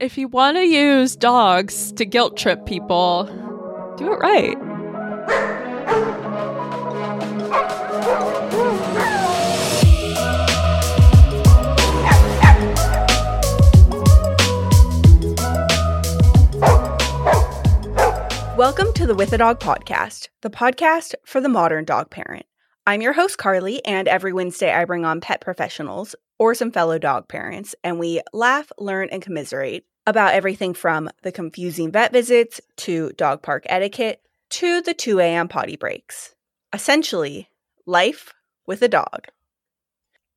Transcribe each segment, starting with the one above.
if you want to use dogs to guilt trip people, do it right. Welcome to the With a Dog podcast, the podcast for the modern dog parent. I'm your host, Carly, and every Wednesday I bring on pet professionals or some fellow dog parents, and we laugh, learn, and commiserate about everything from the confusing vet visits to dog park etiquette to the 2 a.m. potty breaks. Essentially, life with a dog.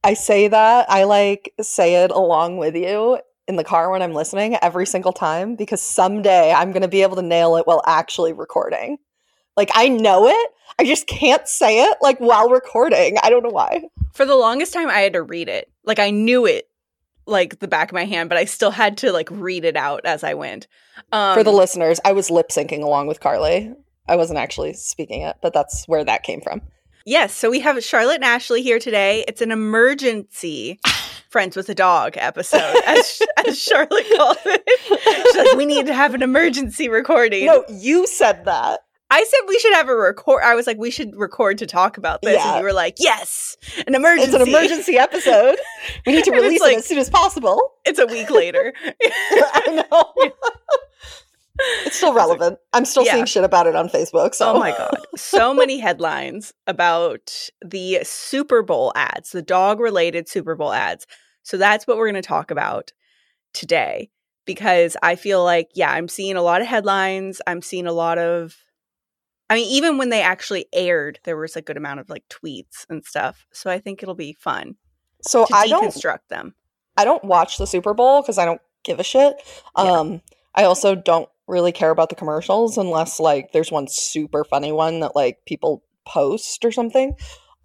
I say that, I like say it along with you in the car when I'm listening every single time because someday I'm going to be able to nail it while actually recording. Like I know it, I just can't say it like while recording. I don't know why. For the longest time, I had to read it. Like I knew it like the back of my hand, but I still had to like read it out as I went. Um, For the listeners, I was lip syncing along with Carly. I wasn't actually speaking it, but that's where that came from. Yes, so we have Charlotte and Ashley here today. It's an emergency friends with a dog episode, as, as Charlotte called it. She's like, we need to have an emergency recording. No, you said that. I said we should have a record. I was like, we should record to talk about this, Yeah. and you were like, yes, an emergency. It's an emergency episode. We need to release like- it as soon as possible. It's a week later. I know. it's still relevant. I'm still Yeah. seeing shit about it on Facebook. So Oh my god. So many headlines about the Super Bowl ads, the dog related Super Bowl ads. So that's what we're going to talk about today because I feel like yeah, I'm seeing a lot of headlines, I'm seeing a lot of I mean even when they actually aired, there was a good amount of like tweets and stuff. So I think it'll be fun So I don't deconstruct them. I don't watch the Super Bowl because I don't give a shit. Yeah. Um I also don't really care about the commercials unless like there's one super funny one that like people post or something.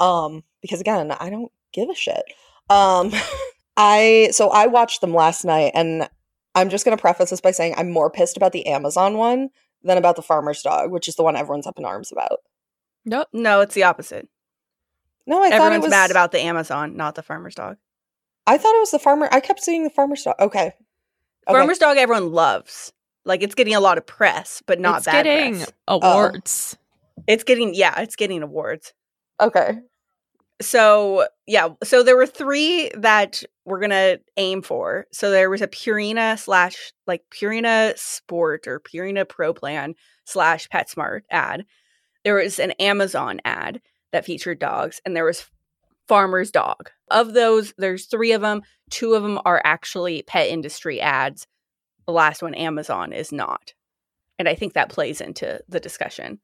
Um because again, I don't give a shit. Um I so I watched them last night and I'm just going to preface this by saying I'm more pissed about the Amazon one than about the farmer's dog, which is the one everyone's up in arms about. Nope. No, it's the opposite. No, I thought it Everyone's was mad about the Amazon, not the farmer's dog. I thought it was the farmer. I kept seeing the farmer's dog. Okay. Okay. Farmer's dog everyone loves. Like it's getting a lot of press, but not it's bad getting press. awards. It's getting yeah, it's getting awards. Okay. So yeah, so there were three that we're gonna aim for. So there was a Purina slash like Purina Sport or Purina Pro Plan slash PetSmart ad. There was an Amazon ad that featured dogs, and there was Farmer's Dog. Of those, there's three of them. Two of them are actually pet industry ads. The last one, Amazon, is not, and I think that plays into the discussion.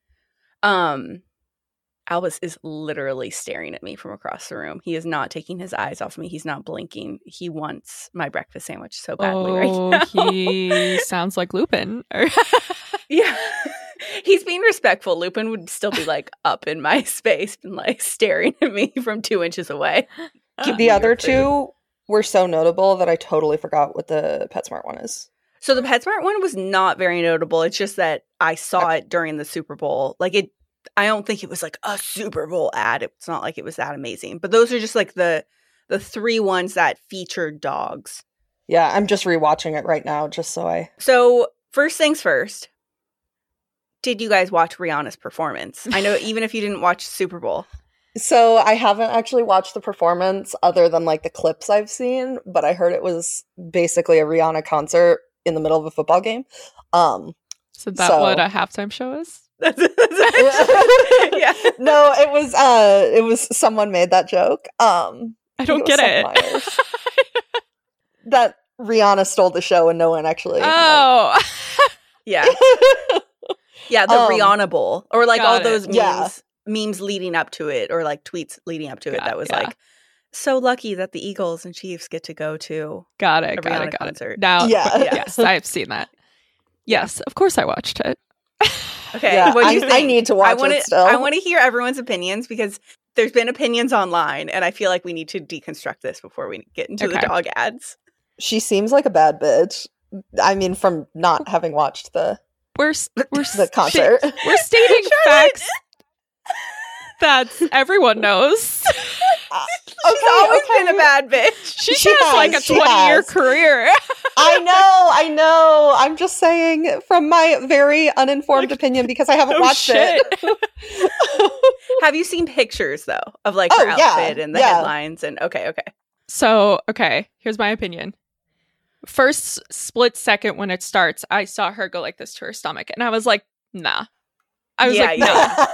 Um, Albus is literally staring at me from across the room. He is not taking his eyes off me. He's not blinking. He wants my breakfast sandwich so badly oh, right now. he sounds like Lupin. yeah. He's being respectful. Lupin would still be like up in my space and like staring at me from two inches away. Give The other two were so notable that I totally forgot what the PetSmart one is. So the PetSmart one was not very notable. It's just that I saw it during the Super Bowl. Like it I don't think it was like a Super Bowl ad. It's not like it was that amazing. But those are just like the the three ones that featured dogs. Yeah, I'm just rewatching it right now just so I. So, first things first. Did you guys watch Rihanna's performance? I know even if you didn't watch Super Bowl. So I haven't actually watched the performance other than like the clips I've seen, but I heard it was basically a Rihanna concert in the middle of a football game. Um, so that So- what a halftime show is? Yeah. no, it was uh, it was someone made that joke. Um, I don't get it it. was Seth Meyers. that Rihanna stole the show and no one actually. oh, Yeah. Yeah, the Um, Rihanna Bowl. Or like all it. those memes Yeah. memes leading up to it or like tweets leading up to it that was yeah. like so lucky that the Eagles and Chiefs get to go to got it. Got Rihanna it. Got concert. it. Now, Yeah. yes, I've seen that. Yes, of course I watched it. Okay. Yeah, what do I, you I think? need to watch I want it to still. I want to hear everyone's opinions because there's been opinions online and I feel like we need to deconstruct this before we get into the dog ads. she seems like a bad bitch. I mean, from not having watched the We're we're the concert. we're stating facts that everyone knows. Uh, She's always been a bad bitch. She, She has like a has, 20 year career. I know, I know. I'm just saying from my very uninformed opinion because I haven't Oh, watched shit. it. Have you seen pictures though of like Oh, her yeah, outfit and the yeah. headlines and okay, okay. So, okay, here's my opinion. First split second when it starts, I saw her go like this to her stomach, and I was like, nah. I was Yeah, like, yeah.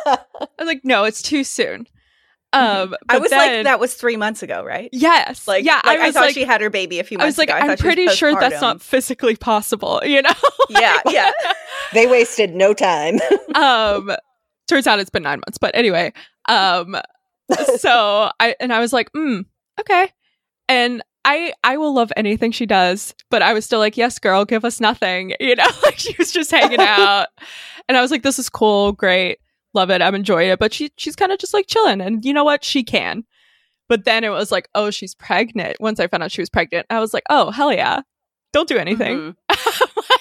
no. I was like, no, it's too soon. Um, I was then- like, that was three months ago, right? Yes, Like, yeah. like, I was thought like, she had her baby a few I was like, ago. I I'm thought she was pretty sure that's not physically possible, you know? Yeah, yeah. they wasted no time. um, turns out it's been nine months, but anyway, um, so I and I was like, mm, okay, and I I will love anything she does, but I was still like, yes, girl, give us nothing, you know, like she was just hanging out, and I was like, this is cool, great, love it, I'm enjoying it, but she she's kind of just like chilling, and you know what, she can. But then it was like, oh, she's pregnant. Once I found out she was pregnant, I was like, oh, hell yeah. Don't do anything. Mhm.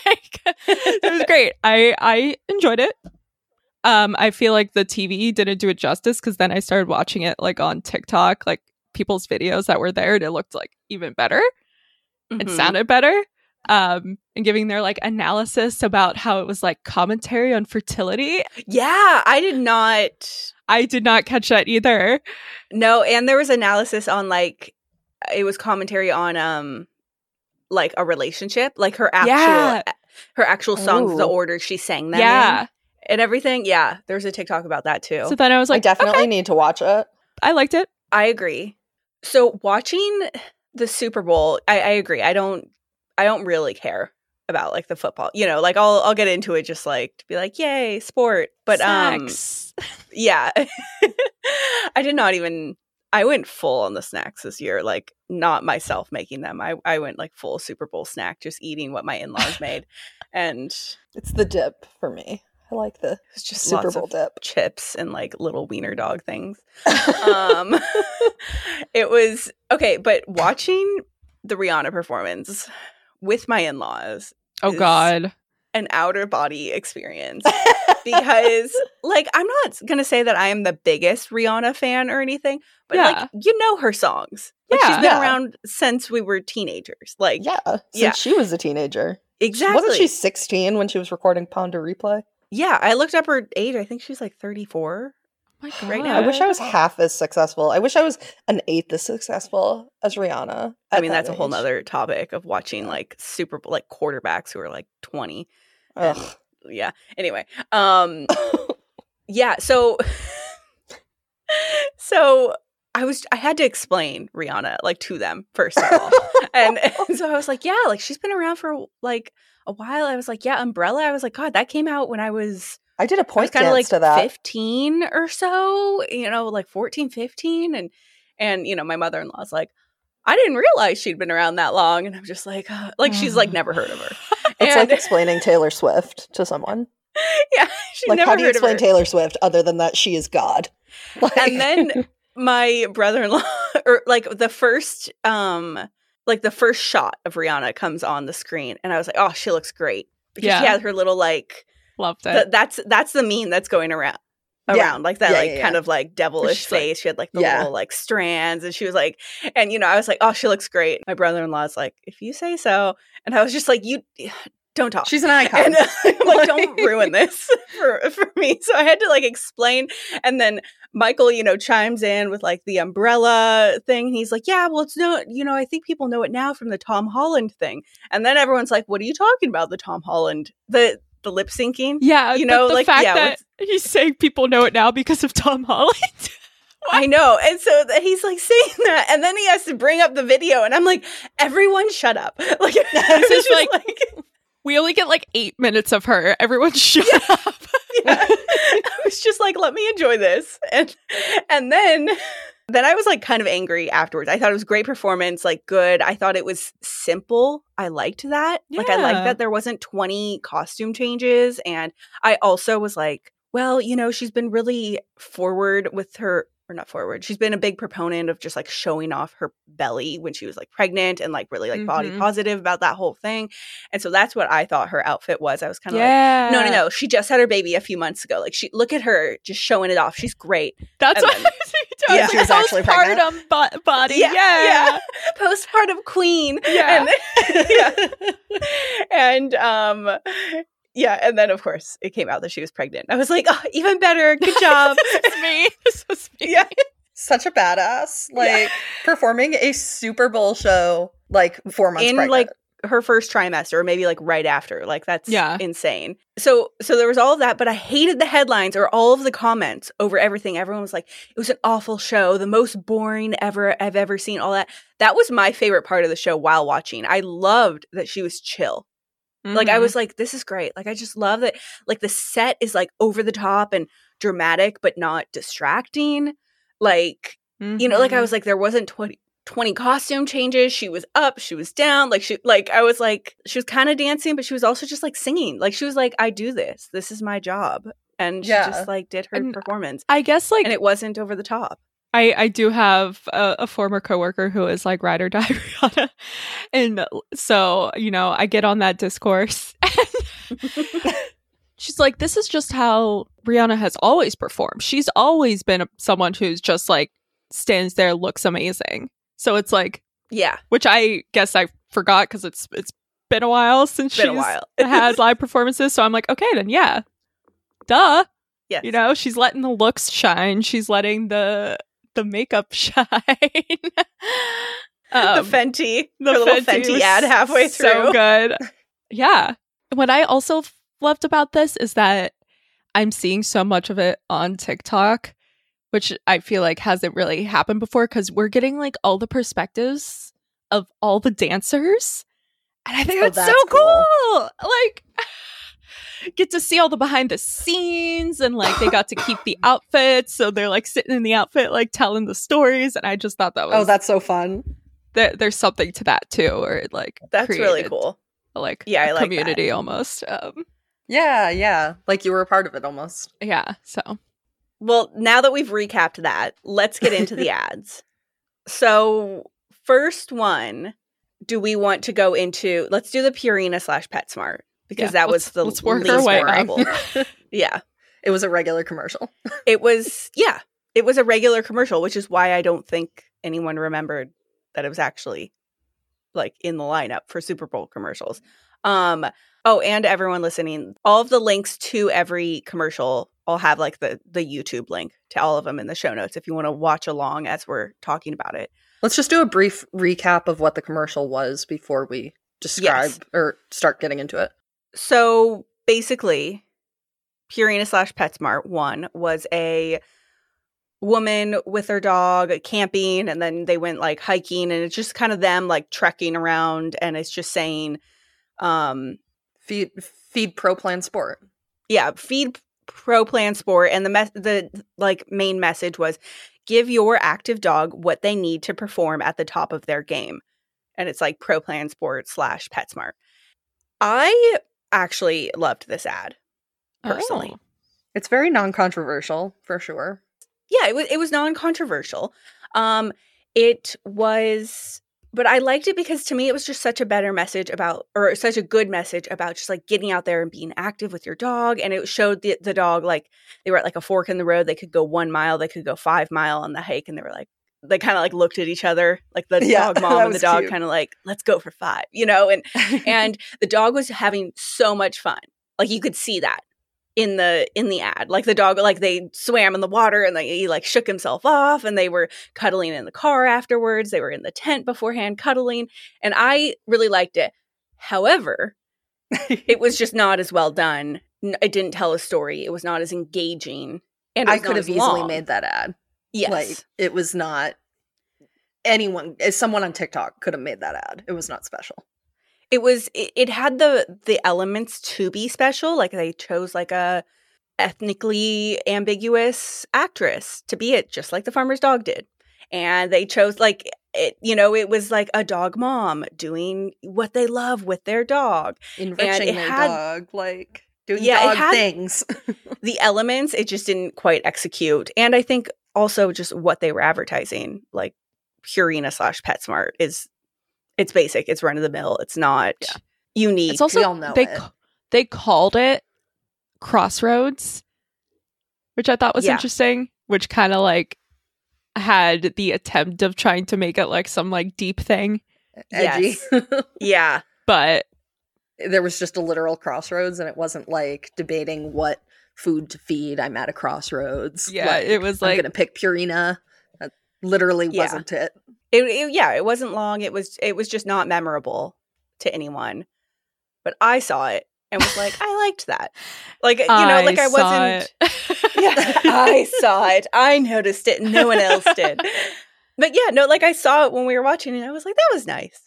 like, it was great. I I enjoyed it. Um, I feel like the TV didn't do it justice because then I started watching it like on TikTok, like people's videos that were there, and it looked like even better. It Mhm. sounded better. Um, and giving their like analysis about how it was like commentary on fertility. Yeah, I did not I did not catch that either. No, and there was analysis on like it was commentary on um like a relationship, like her actual Yeah. her actual songs, the order she sang them yeah. in and everything. Yeah, there's a TikTok about that too. So then I was like I definitely okay, need to watch it. I liked it. I agree. So watching the Super Bowl, I, I agree. I don't I don't really care about like the football. You know, like I'll I'll get into it just like to be like, yay, sport. But um yeah. I did not even I went full on the snacks this year, like not myself making them. I, I went like full Super Bowl snack, just eating what my in laws made. And It's the dip for me. I like the it's just Super lots Bowl of dip. chips and like little wiener dog things. um it was okay but watching the rihanna performance with my in-laws oh God. an outer body experience because like i'm not gonna say that i am the biggest rihanna fan or anything but Yeah. like you know her songs like she's been Yeah. around since we were teenagers like yeah, since Yeah. she was a teenager. exactly Wasn't she 16 when she was recording Pon de Replay? Yeah i looked up her age i think she's like 34 Oh my Right God. now, I wish I was half as successful. I wish I was an eighth as successful as Rihanna. i at mean that that's a whole age. nother topic of watching like super like quarterbacks who are like 20 Ugh. yeah anyway um yeah so so i was i had to explain rihanna like to them first of all and, and so i was like yeah like she's been around for like a while i was like yeah umbrella i was like god that came out when i was I did a point kind of like to that. 15 or so you know like 14 15 and and you know my mother-in-law's like i didn't realize she'd been around that long and i'm just like uh, like she's like never heard of her It's and like explaining Taylor Swift to someone. yeah she's like, how do you explain. Taylor Swift other than that she is God? Like, and then my brother-in-law or like the first um like the first shot of rihanna comes on the screen and i was like oh she looks great because Yeah. she had her little like Loved it. th- that's that's the meme that's going around oh, Yeah. around like that Yeah, like yeah, kind yeah. of like devilish she's like- face she had like the Yeah. little like strands and she was like and you know i was like oh she looks great my brother-in-law's like if you say so and i was just like you don't talk she's an icon. and uh, like, don't ruin this for for me. So I had to like explain, and then Michael, you know, chimes in with like the umbrella thing. He's like, yeah, well, it's no, you know, I think people know it now from the Tom Holland thing. And then everyone's like, what are you talking about? The Tom Holland, the the lip syncing. yeah, you know, the like, fact yeah, that he's saying people know it now because of Tom Holland. I know. And so he's like saying that, and then he has to bring up the video, and I'm like, everyone, shut up! Like, was is just like- like we only get like eight minutes of her. Everyone shut up. yeah. I was just like, let me enjoy this. And and then then I was like kind of angry afterwards. I thought it was great performance, like good. I thought it was simple. I liked that. Like I liked that there wasn't 20 costume changes. And I also was like, well, you know, she's been really forward with her or not forward. She's been a big proponent of just like showing off her belly when she was like pregnant and like really like body Mhm. positive about that whole thing. And so that's what I thought her outfit was. I was kind of like, yeah. no, no, no. She just had her baby a few months ago. Like she look at her just showing it off. She's great. That's And what then- Yeah. She was actually pregnant. postpartum bo- body. Yeah, Yeah, yeah. postpartum queen. Yeah. And, yeah. and um yeah, and then of course it came out that she was pregnant. I was like, oh, even better. Good job. this was me. This was me. Yeah. Such a badass. Like performing a Super Bowl show like four months In, pregnant. like, her first trimester or maybe like right after like that's Yeah. insane so so there was all of that but i hated the headlines or all of the comments over everything everyone was like it was an awful show the most boring ever i've ever seen all that that was my favorite part of the show while watching i loved that she was chill like i Mhm. was like this is great. Like i just love that like the set is like over the top and dramatic but not distracting. Like you know like i Mhm. was like there wasn't 20, 20 costume changes. She was up she was down. Like she like i was like she was kind of dancing but she was also just like singing. Like she was like i do this. This is my job. And she Yeah. just like did her And performance. I guess like and it wasn't over the top I, I do have a, a former coworker who is like ride or die Rihanna. And so, you know, I get on that discourse. And she's like, this is just how Rihanna has always performed. She's always been a, someone who's just like stands there, looks amazing. So it's like, yeah which I guess I forgot because it's it's been a while since she's had live performances. So I'm like, okay, then yeah, duh. yes You know, she's letting the looks shine. She's letting the the makeup shine. the Um, fenty the little Fenty fenty ad halfway through So good. Yeah. What I also loved about this is that I'm seeing so much of it on TikTok, which I feel like hasn't really happened before because we're getting like all the perspectives of all the dancers. And I think Oh, that's, so cool. cool. Like, get to see all the behind the scenes and like they got to keep the outfits. So they're like sitting in the outfit, like telling the stories. And I just thought that was, oh, that's so fun. there, there's something to that too, or like, that's really created cool like Yeah, I a like that. community almost. Um, Yeah, yeah. Like you were a part of it almost. yeah. So Well, now that we've recapped that, let's get into the ads. So, first one, do we want to go into? Let's do the Purina slash PetSmart because Yeah, that was the let's work least memorable. yeah, It was a regular commercial. it was. Yeah, it was a regular commercial, which is why I don't think anyone remembered that it was actually like in the lineup for Super Bowl commercials. Um. Oh, and everyone listening, all of the links to every commercial, I'll have like the the YouTube link to all of them in the show notes if you want to watch along as we're talking about it. Let's just do a brief recap of what the commercial was before we describe Yes. or start getting into it. So basically, Purina slash PetSmart one was a woman with her dog camping, and then they went like hiking, and it's just kind of them like trekking around, and it's just saying, um, Feed feed Pro Plan Sport. yeah, feed Pro Plan Sport, and the mes- the like main message was give your active dog what they need to perform at the top of their game, and it's like Pro Plan Sport slash PetSmart. I actually loved this ad personally. Oh. It's very non-controversial for sure. yeah it was it was non-controversial um it was but i liked it because to me it was just such a better message about or such a good message about just like getting out there and being active with your dog and it showed the, the dog like they were at like a fork in the road they could go one mile they could go five mile on the hike and they were like they kind of like looked at each other like the Yeah, dog mom and the dog kind of like let's go for five you know and and the dog was having so much fun. Like you could see that in the in the ad. Like the dog like they swam in the water and they, he like shook himself off and they were cuddling in the car afterwards. They were in the tent beforehand cuddling and i really liked it. However it was just not as well done. It didn't tell a story. It was not as engaging and I could have easily long. made that ad. Yes Like it was not anyone eh, someone on TikTok could have made that ad. It was not special. it was it, it had the the elements to be special like they chose like a ethnically ambiguous actress to be it just like the farmer's dog did and they chose like it you know it was like a dog mom doing what they love with their dog Enriching their had- dog, like doing Yeah, it dog had- things. the elements it just didn't quite execute and i think also just what they were advertising like purina slash petsmart is it's basic it's run of the mill it's not Yeah. unique It's also we all know they it. ca- they called it Crossroads, which I thought was Yeah. interesting. Which kind of like had the attempt of trying to make it like some like deep thing, Edgy. Yeah. but there was just a literal crossroads, and it wasn't like debating what food to feed. I'm at a crossroads. Yeah, it was like I'm like- gonna pick Purina. That literally Yeah. wasn't it. It, it- yeah, it wasn't long. It was it was just not memorable to anyone. But I saw it and was like, I liked that. Like you know, like I saw wasn't it. Yeah, I saw it. I noticed it. No one else did. But yeah, no, like I saw it when we were watching and I was like, that was nice.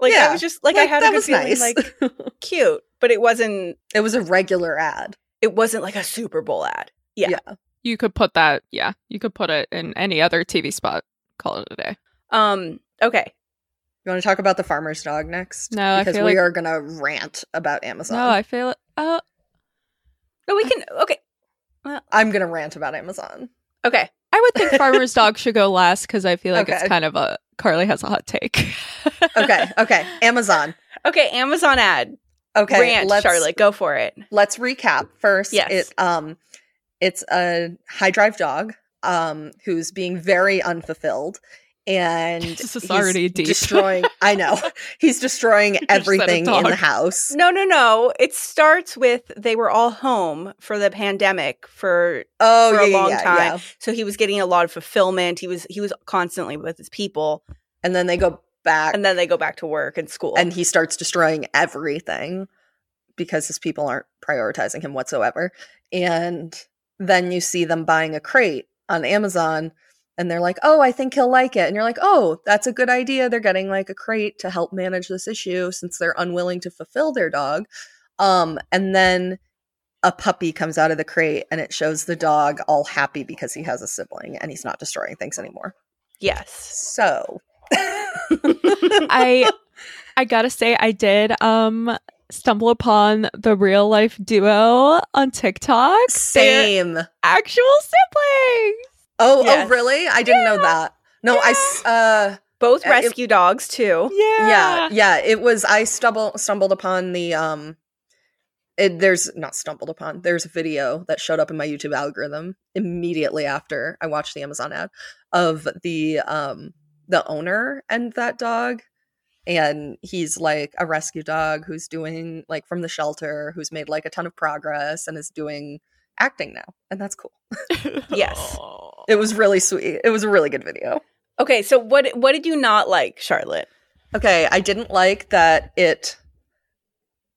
Like I Yeah, was just like, I had a that good was feeling, nice. like cute, but it wasn't. it was a regular ad. It wasn't like a Super Bowl ad. Yeah. Yeah. you could put that. Yeah, you could put it in any other TV spot. Call it a day. Um. Okay. You want to talk about the farmer's dog next? No, I because feel we like- are gonna rant about Amazon. No, I feel. It. Uh, No, we can. Okay. I'm gonna rant about Amazon. Okay. I would think Farmer's Dog should go last because I feel like Okay. it's kind of a Carly has a hot take. Okay, okay. Amazon. Okay. Amazon ad. Okay, Rant, Charlotte. Go for it. let's recap first. Yes. It um it's a high drive dog um who's being very unfulfilled and This is he's already deep. destroying I know. He's destroying everything in the house. No, no, no. It starts with they were all home for the pandemic for Oh, for a yeah, yeah, long yeah, time. yeah. so he was getting a lot of fulfillment. He was he was constantly with his people, And then they go back and then they go back to work and school. and he starts destroying everything because his people aren't prioritizing him whatsoever. And then you see them buying a crate on Amazon and they're like, "Oh, I think he'll like it." And you're like, "Oh, that's a good idea. They're getting like a crate to help manage this issue since they're unwilling to fulfill their dog." Um and then a puppy comes out of the crate and it shows the dog all happy because he has a sibling and he's not destroying things anymore. yes, So, I I gotta say I did um stumble upon the real life duo on TikTok. They're same. actual siblings. Oh, Yes. oh, really? I didn't know that. No, I uh both Uh, it- rescue dogs too. Yeah. yeah, yeah, it was I stumbled stumbled upon the um it, there's not stumbled upon. There's a video that showed up in my YouTube algorithm immediately after I watched the Amazon ad of the um the owner and that dog and he's like a rescue dog who's doing like from the shelter who's made like a ton of progress and is doing acting now and that's cool. Yes. It was really sweet. It was a really good video. Okay, so what what did you not like, Charlotte? Okay, I didn't like that it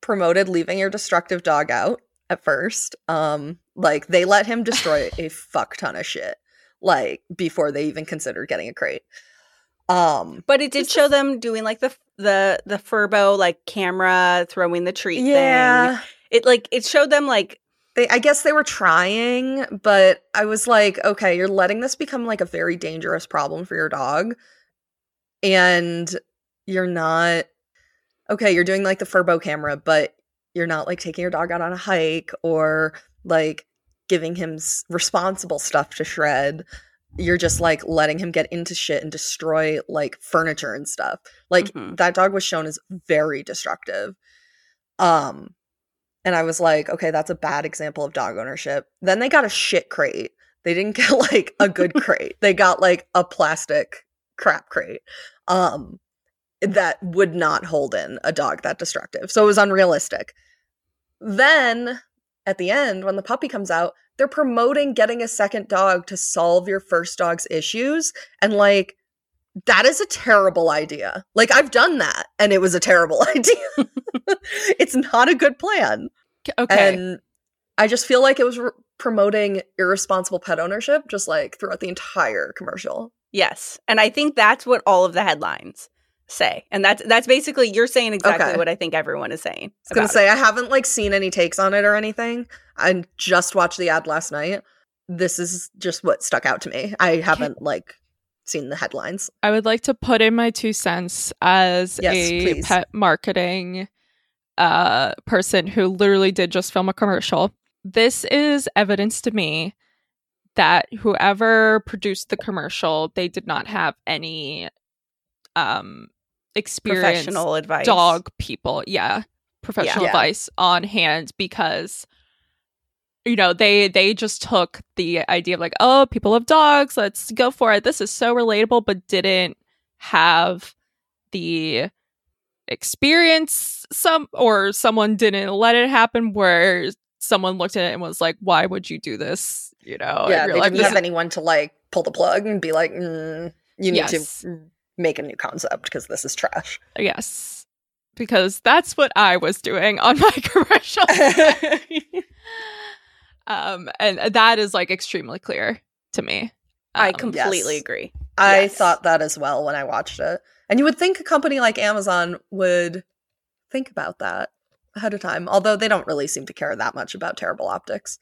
promoted leaving your destructive dog out at first. Um like they let him destroy a fuck ton of shit like before they even considered getting a crate. Um But it did show them doing like the the the Furbo like camera throwing the treat yeah, thing. It like it showed them like they I guess they were trying, but I was like, okay, you're letting this become like a very dangerous problem for your dog and you're not okay, you're doing like the Furbo camera, but you're not like taking your dog out on a hike or like giving him s- responsible stuff to shred. You're just like letting him get into shit and destroy like furniture and stuff. Like Mhm. that dog was shown as very destructive. Um and I was like, okay, that's a bad example of dog ownership. Then they got a shit crate. They didn't get like a good crate. They got like a plastic crap crate. Um that would not hold in a dog that destructive. So it was unrealistic. Then at the end, when the puppy comes out, they're promoting getting a second dog to solve your first dog's issues. And like, that is a terrible idea. Like, I've done that and it was a terrible idea. it's not a good plan. Okay. And I just feel like it was re- promoting irresponsible pet ownership, just like throughout the entire commercial. yes. And I think that's what all of the headlines say. And that's that's basically you're saying exactly Okay. what I think everyone is saying. I was gonna about say I haven't like seen any takes on it or anything. I just watched the ad last night. This is just what stuck out to me. I haven't like seen the headlines. I would like to put in my two cents as Yes, a please. pet marketing uh person who literally did just film a commercial. This is evidence to me that whoever produced the commercial, they did not have any um experience professional advice. dog people. Yeah. Professional Yeah. advice on hand because you know they they just took the idea of like oh people have dogs let's go for it this is so relatable but didn't have the experience some or someone didn't let it happen where someone looked at it and was like why would you do this you know yeah, they didn't have anyone to like pull the plug and be like, mm, you need Yes. to make a new concept because this is trash. Yes. Because that's what I was doing on my commercial. um, and that is like extremely clear to me. I Um, completely yes. agree. I Yes. thought that as well when I watched it. And you would think a company like Amazon would think about that ahead of time, although they don't really seem to care that much about terrible optics.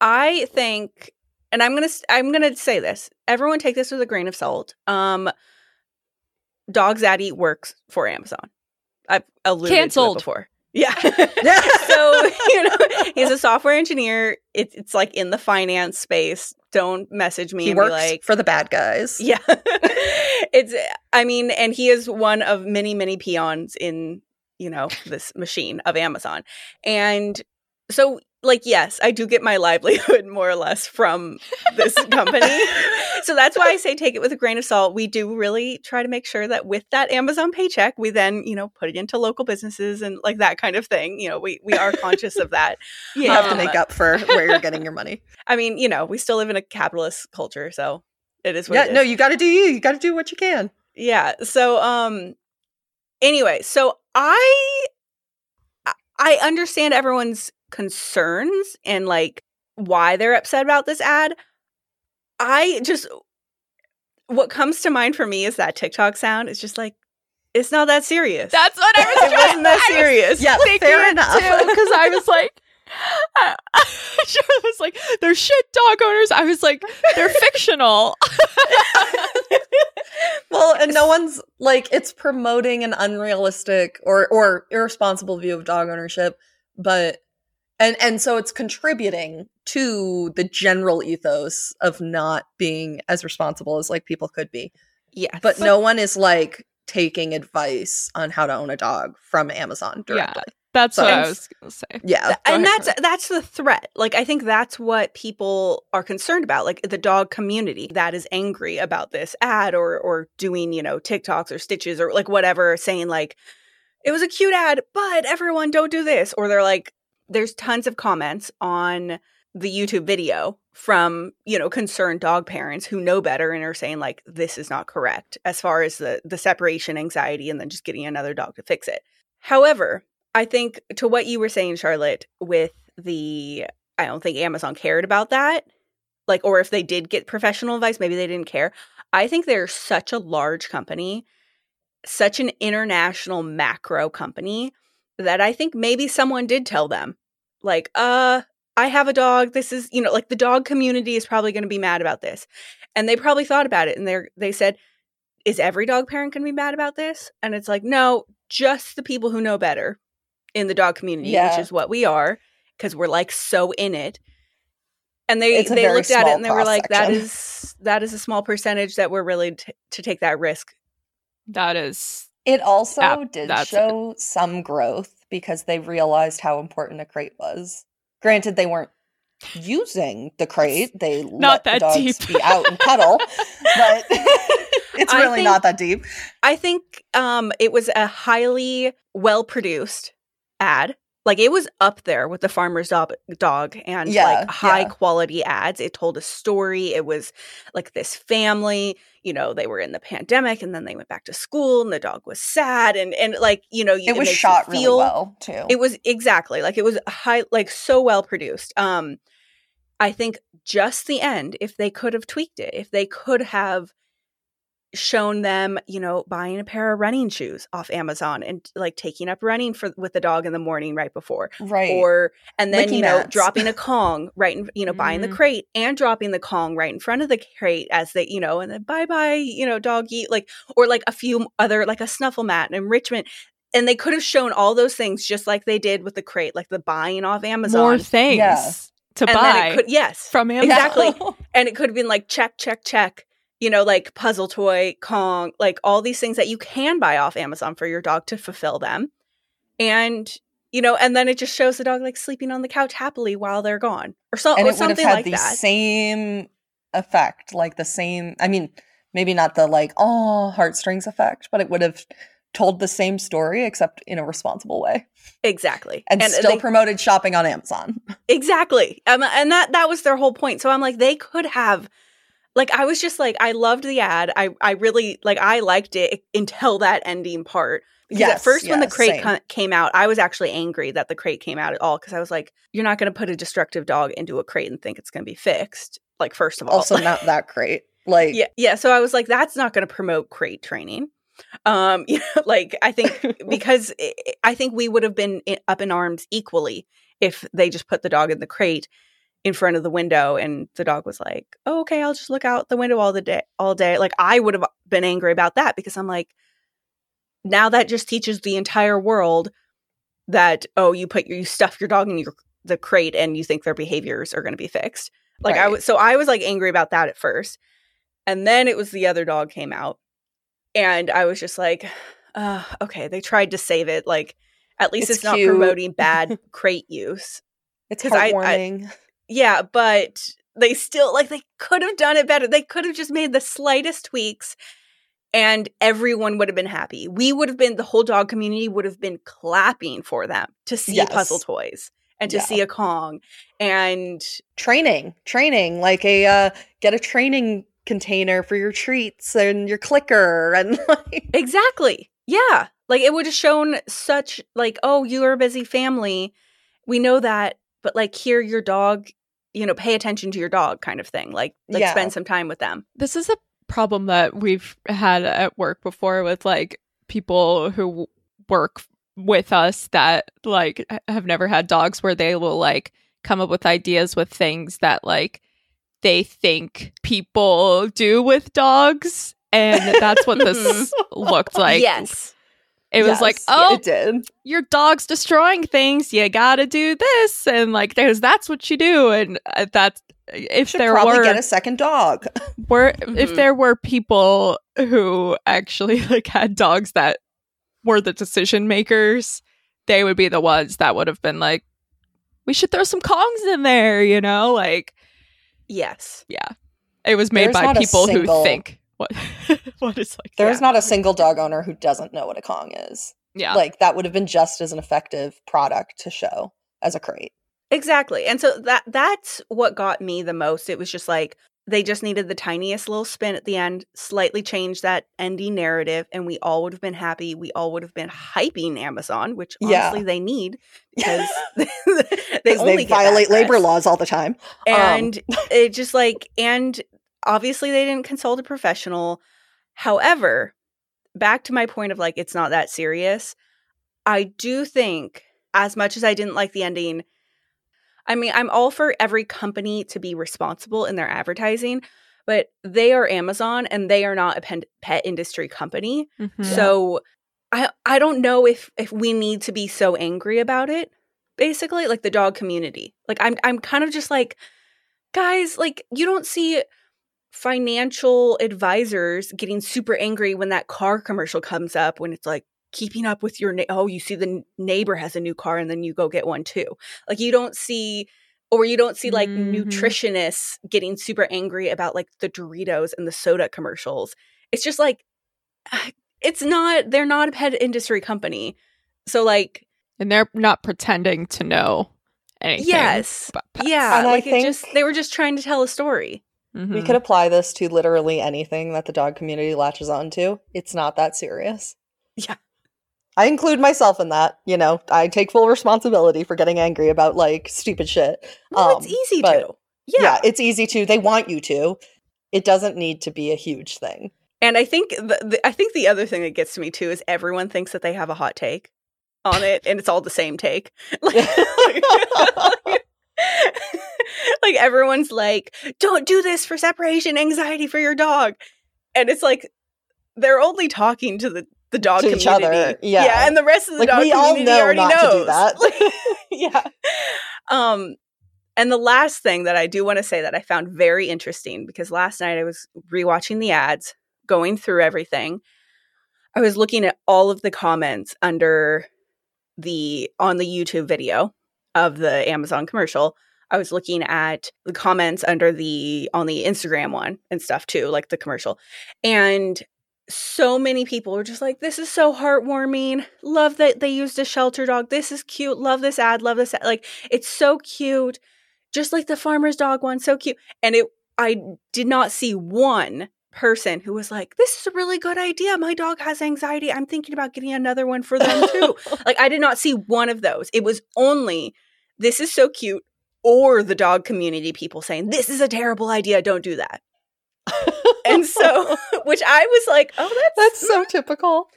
I think, and I'm gonna I'm gonna say this. Everyone take this with a grain of salt. Um, Dog Zaddy works for Amazon. I've alluded Canceled. to it before. Yeah. so you know he's a software engineer. It's it's like in the finance space. Don't message me he and works be like, for the bad guys. yeah. it's I mean, and he is one of many many peons in you know this machine of Amazon, and so like yes, I do get my livelihood more or less from this company. so that's why I say take it with a grain of salt. We do really try to make sure that with that Amazon paycheck, we then, you know, put it into local businesses and like that kind of thing. You know, we we are conscious of that. You have to Um, make up for where you're getting your money. I mean, you know, we still live in a capitalist culture, so it is what yeah, it is. no, you got to do you. You got to do what you can. yeah. So um anyway, so I I understand everyone's concerns and like why they're upset about this ad. I just what comes to mind for me is that TikTok sound. It's just like it's not that serious. That's what I was it wasn't that was serious. Yeah, fair enough. because I was like, I, I was like, they're shit dog owners. I was like, they're fictional. Well, and no one's like it's promoting an unrealistic or or irresponsible view of dog ownership, but and and so it's contributing to the general ethos of not being as responsible as like people could be. Yeah, But no one is like taking advice on how to own a dog from Amazon directly. That's So- what I was gonna say. Yeah. Th- and ahead, that's that's the threat like i think that's what people are concerned about like the dog community that is angry about this ad or or doing you know tiktoks or stitches or like whatever saying like it was a cute ad but everyone don't do this or they're like there's tons of comments on the youtube video from you know concerned dog parents who know better and are saying like this is not correct as far as the the separation anxiety and then just getting another dog to fix it however I think to what you were saying, Charlotte, with the I don't think Amazon cared about that. Like, or if they did get professional advice, maybe they didn't care. I think they're such a large company, such an international macro company that I think maybe someone did tell them, like, uh, I have a dog. This is, you know, like the dog community is probably going to be mad about this. And they probably thought about it and they they said, is every dog parent going to be mad about this? And it's like, no, just the people who know better in the dog community, Yeah. which is what we are, because we're like so in it. And they they looked at it and they were like, "That cross-section. is that is a small percentage that we're really to, to take that risk." That is It also Yeah, did that's show some growth because they realized how important a crate was. Granted, they weren't using the crate; they Not let the dogs deep. be out and cuddle, but it's really think- not that deep. I think um, it was a highly well produced ad. Like it was up there with the farmer's dog, dog and Yeah, like high yeah. quality ads. It told a story. It was like this family, you know, they were in the pandemic and then they went back to school and the dog was sad and and like, you know, It was you shot really feel- well too. It was exactly like it was high, like so well produced. Um, I think just the end, if they could have tweaked it, if they could have shown them, you know, buying a pair of running shoes off Amazon and like taking up running for with the dog in the morning right before, right. or and then Licky you know mats. dropping a Kong right, in, you know, buying the Mhm. crate and dropping the Kong right in front of the crate as they, you know, and then bye bye, you know, doggy, like or like a few other like a snuffle mat and enrichment. And they could have shown all those things just like they did with the crate, like the buying off Amazon. more things Yeah. to and buy then it could, yes, from Amazon. Exactly. and it could have been like check, check, check. You know, like puzzle toy, Kong, like all these things that you can buy off Amazon for your dog to fulfill them. And you know, and then it just shows the dog like sleeping on the couch happily while they're gone, or, so, and or it would have something had like the that. same effect, like the same. I mean, maybe not the like oh heartstrings effect, but it would have told the same story except in a responsible way, exactly, and, still they- promoted shopping on Amazon. Exactly. Um, and that that was their whole point. So I'm like, they could have like I was just like, I loved the ad. I I really like I liked it until that ending part. Because at Yes, first, when the crate co- came out, I was actually angry that the crate came out at all because I was like, "You're not going to put a destructive dog into a crate and think it's going to be fixed." Like, first of all, also, not that great. Like, yeah, yeah. So I was like, "That's not going to promote crate training." Um, you know, like I think because i I think we would have been up in arms equally if they just put the dog in the crate in front of the window and the dog was like, oh, "Okay, I'll just look out the window all the day, all day." Like I would have been angry about that because I'm like, now that just teaches the entire world that oh, you put your, you stuff your dog in your the crate and you think their behaviors are going to be fixed. Like I was, so I was like angry about that at first, and then it was the other dog came out, and I was just like, uh, okay, they tried to save it. Like at least It's it's, not promoting bad crate use. it's 'Cause I- I- heartwarming. Yeah, but they still like they could have done it better. They could have just made the slightest tweaks and everyone would have been happy. We would have been the whole dog community would have been clapping for them to see Yes. puzzle toys and to Yeah. see a Kong and training, training, like a uh, get a training container for your treats and your clicker and like Exactly. Yeah. Like it would have shown such like, oh, you're a busy family. We know that, but like here your dog, you know, pay attention to your dog kind of thing. Like like Yeah. spend some time with them. This is a problem that we've had at work before with like people who work with us that like have never had dogs where they will like come up with ideas with things that like they think people do with dogs and that's what this looked like yes. It was like oh it did. your dog's destroying things you gotta do this and like there's that's what you do and uh, that's if Should there probably were get a second dog. were if Mhm. there were people who actually like had dogs that were the decision makers they would be the ones that would have been like we should throw some kongs in there you know like Yes. yeah it was made There's by people single- who think what what is like There's yeah. not a single dog owner who doesn't know what a Kong is. yeah Like that would have been just as an effective product to show as a crate. Exactly. And so that that's what got me the most. It was just like they just needed the tiniest little spin at the end, slightly change that ending narrative, and we all would have been happy. We all would have been hyping Amazon, which Yeah. honestly they need because they Because only they get bad violate labor laws all the time. Um, And it just like and obviously they didn't consult a professional. However, back to my point of like it's not that serious. I do think as much as I didn't like the ending, I mean, I'm all for every company to be responsible in their advertising, but they are Amazon and they are not a pen- pet industry company. Mhm. So I I don't know if if we need to be so angry about it. Basically, like the dog community. Like I'm I'm kind of just like guys, like you don't see financial advisors getting super angry when that car commercial comes up when it's like keeping up with your na- oh you see the neighbor has a new car and then you go get one too. Like you don't see or you don't see like Mhm. nutritionists getting super angry about like the Doritos and the soda commercials. It's just like it's not they're not a pet industry company. So like and they're not pretending to know anything yes. about pets. Yeah, And I like it think- just they were just trying to tell a story. We Mhm. could apply this to literally anything that the dog community latches onto. It's not that serious. Yeah. I include myself in that. You know, I take full responsibility for getting angry about like stupid shit. Well, Um, it's easy to. Yeah. it's easy to. They want you to. It doesn't need to be a huge thing. And I think the, the I think the other thing that gets to me too is everyone thinks that they have a hot take on it and it's all the same take. Like, like everyone's like, "Don't do this for separation anxiety for your dog." And it's like they're only talking to the the dog To each community. other, yeah. and the rest of the Like, dog we all community know already not to knows. do that. Like, yeah. Um and the last thing that I do want to say that I found very interesting because last night I was rewatching the ads, going through everything. I was looking at all of the comments under the on the YouTube video of the Amazon commercial, I was looking at the comments under the on the Instagram one and stuff too, like the commercial. And so many people were just like, This is so heartwarming. Love that they used a shelter dog. This is cute. Love this ad. Love this ad. Like it's so cute. Just like the farmer's dog one, so cute. And it I did not see one person who was like, This is a really good idea. My dog has anxiety. I'm thinking about getting another one for them too. like, I did not see one of those. It was only, This is so cute, or the dog community people saying, This is a terrible idea. Don't do that. and so, which I was like, Oh, that's, That's so typical.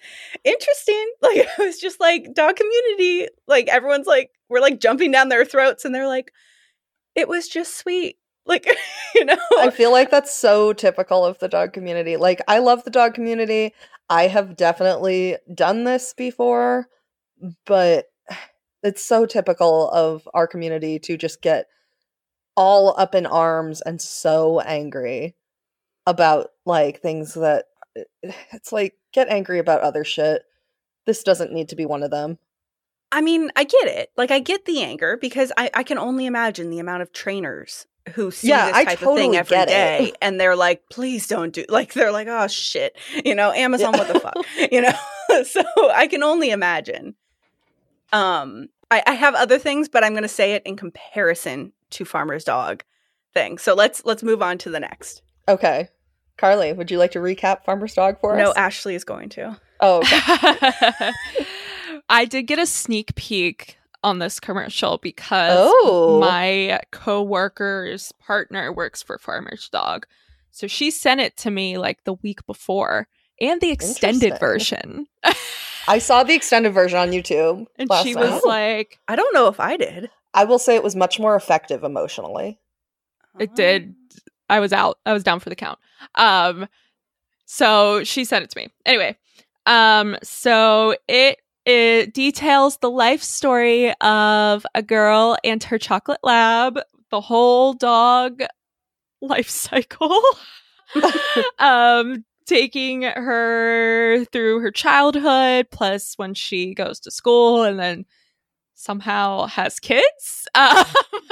interesting. Like, I was just like, Dog community, like, everyone's like, we're like jumping down their throats, and they're like, It was just sweet. Like, you know, I feel like that's so typical of the dog community. Like, I love the dog community. I have definitely done this before, but it's so typical of our community to just get all up in arms and so angry about like things that eh, eh, it's like get angry about other shit. This doesn't need to be one of them. I mean, I get it. Like, I get the anger because I, I can only imagine the amount of trainers who see Yeah, this I type of totally thing every get it. and they're like, "Please don't do." Like, they're like, "Oh shit," you know, Amazon, what the fuck, you know. so I can only imagine. Um, I, I have other things, but I'm going to say it in comparison to Farmer's Dog thing. So let's let's move on to the next. Okay. Carly, would you like to recap Farmer's Dog for us? No. Ashley is going to. oh, okay. I did get a sneak peek on this commercial because Oh. my coworker's partner works for Farmer's Dog. So she sent it to me like the week before and the extended version. I saw the extended version on YouTube. and last she night. was like, I don't know if I did. I will say it was much more effective emotionally. it did. I was out. I was down for the count. Um, so she sent it to me. Anyway, um, so it it details the life story of a girl and her chocolate lab, the whole dog life cycle. um, taking her through her childhood, plus when she goes to school and then somehow has kids. Um,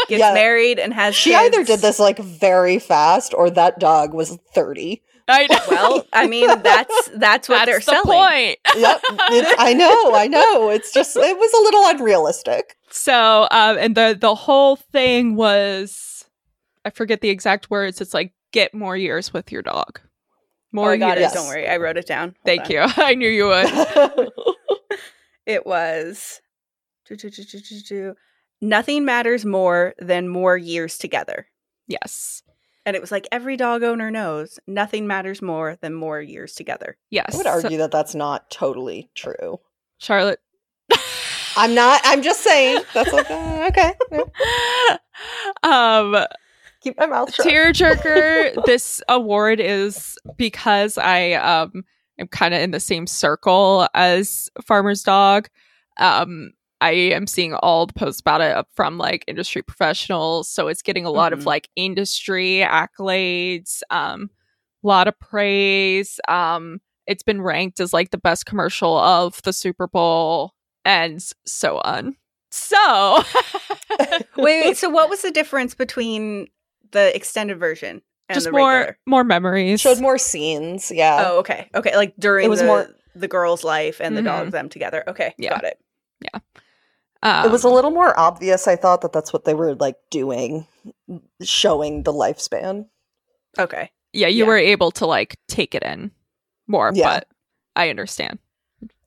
Gets Yeah. married and has. She either did this like very fast or that dog was 30. I know. Well, I mean, that's that's what That's they're the selling. point. Yep. It's, I know, I know. It's just, it was a little unrealistic. So, um, and the the whole thing was, I forget the exact words. It's like get more years with your dog. Oh, I got years. it. Don't worry, I wrote it down. Hold Thank on. you. I knew you would. It was do, do, do, nothing matters more than more years together. yes. And it was like every dog owner knows nothing matters more than more years together. Yes. I would So- argue that that's not totally true. Charlotte. I'm not, I'm just saying. That's like, uh, okay. yeah. um, Keep my mouth shut. tearjerker this award is because i um am kind of in the same circle as farmer's dog um i am seeing all the posts about it from like industry professionals so it's getting a lot Mhm. of like industry accolades um a lot of praise um it's been ranked as like the best commercial of the super bowl and so on so Wait, wait. So, what was the difference between the extended version and just the more regular? more memories Showed more scenes. Yeah. Oh, okay, okay. Like during It was the, more- the girl's life and the Mhm. dog them together. Okay, Yeah. got it. Yeah. Um, it was a little more obvious. I thought that that's what they were like doing, showing the lifespan. Okay, yeah, you Yeah. were able to like take it in more, Yeah. but I understand.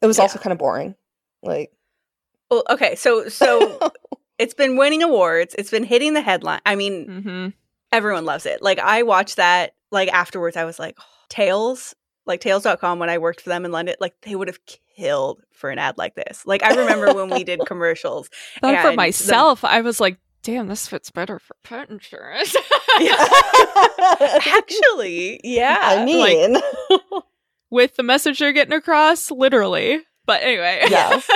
It was Yeah. also kind of boring. Like, well, okay. So, so it's been winning awards. It's been hitting the headline. I mean, hmm everyone loves it. Like I watched that like afterwards I was like oh, Tails, like tails.com when I worked for them in London, like they would have killed for an ad like this. Like I remember when we did commercials. But for And the- myself, I was like, damn, this fits better for pet insurance. Actually, yeah. I mean, With the message you're getting across, literally. But anyway. Yes.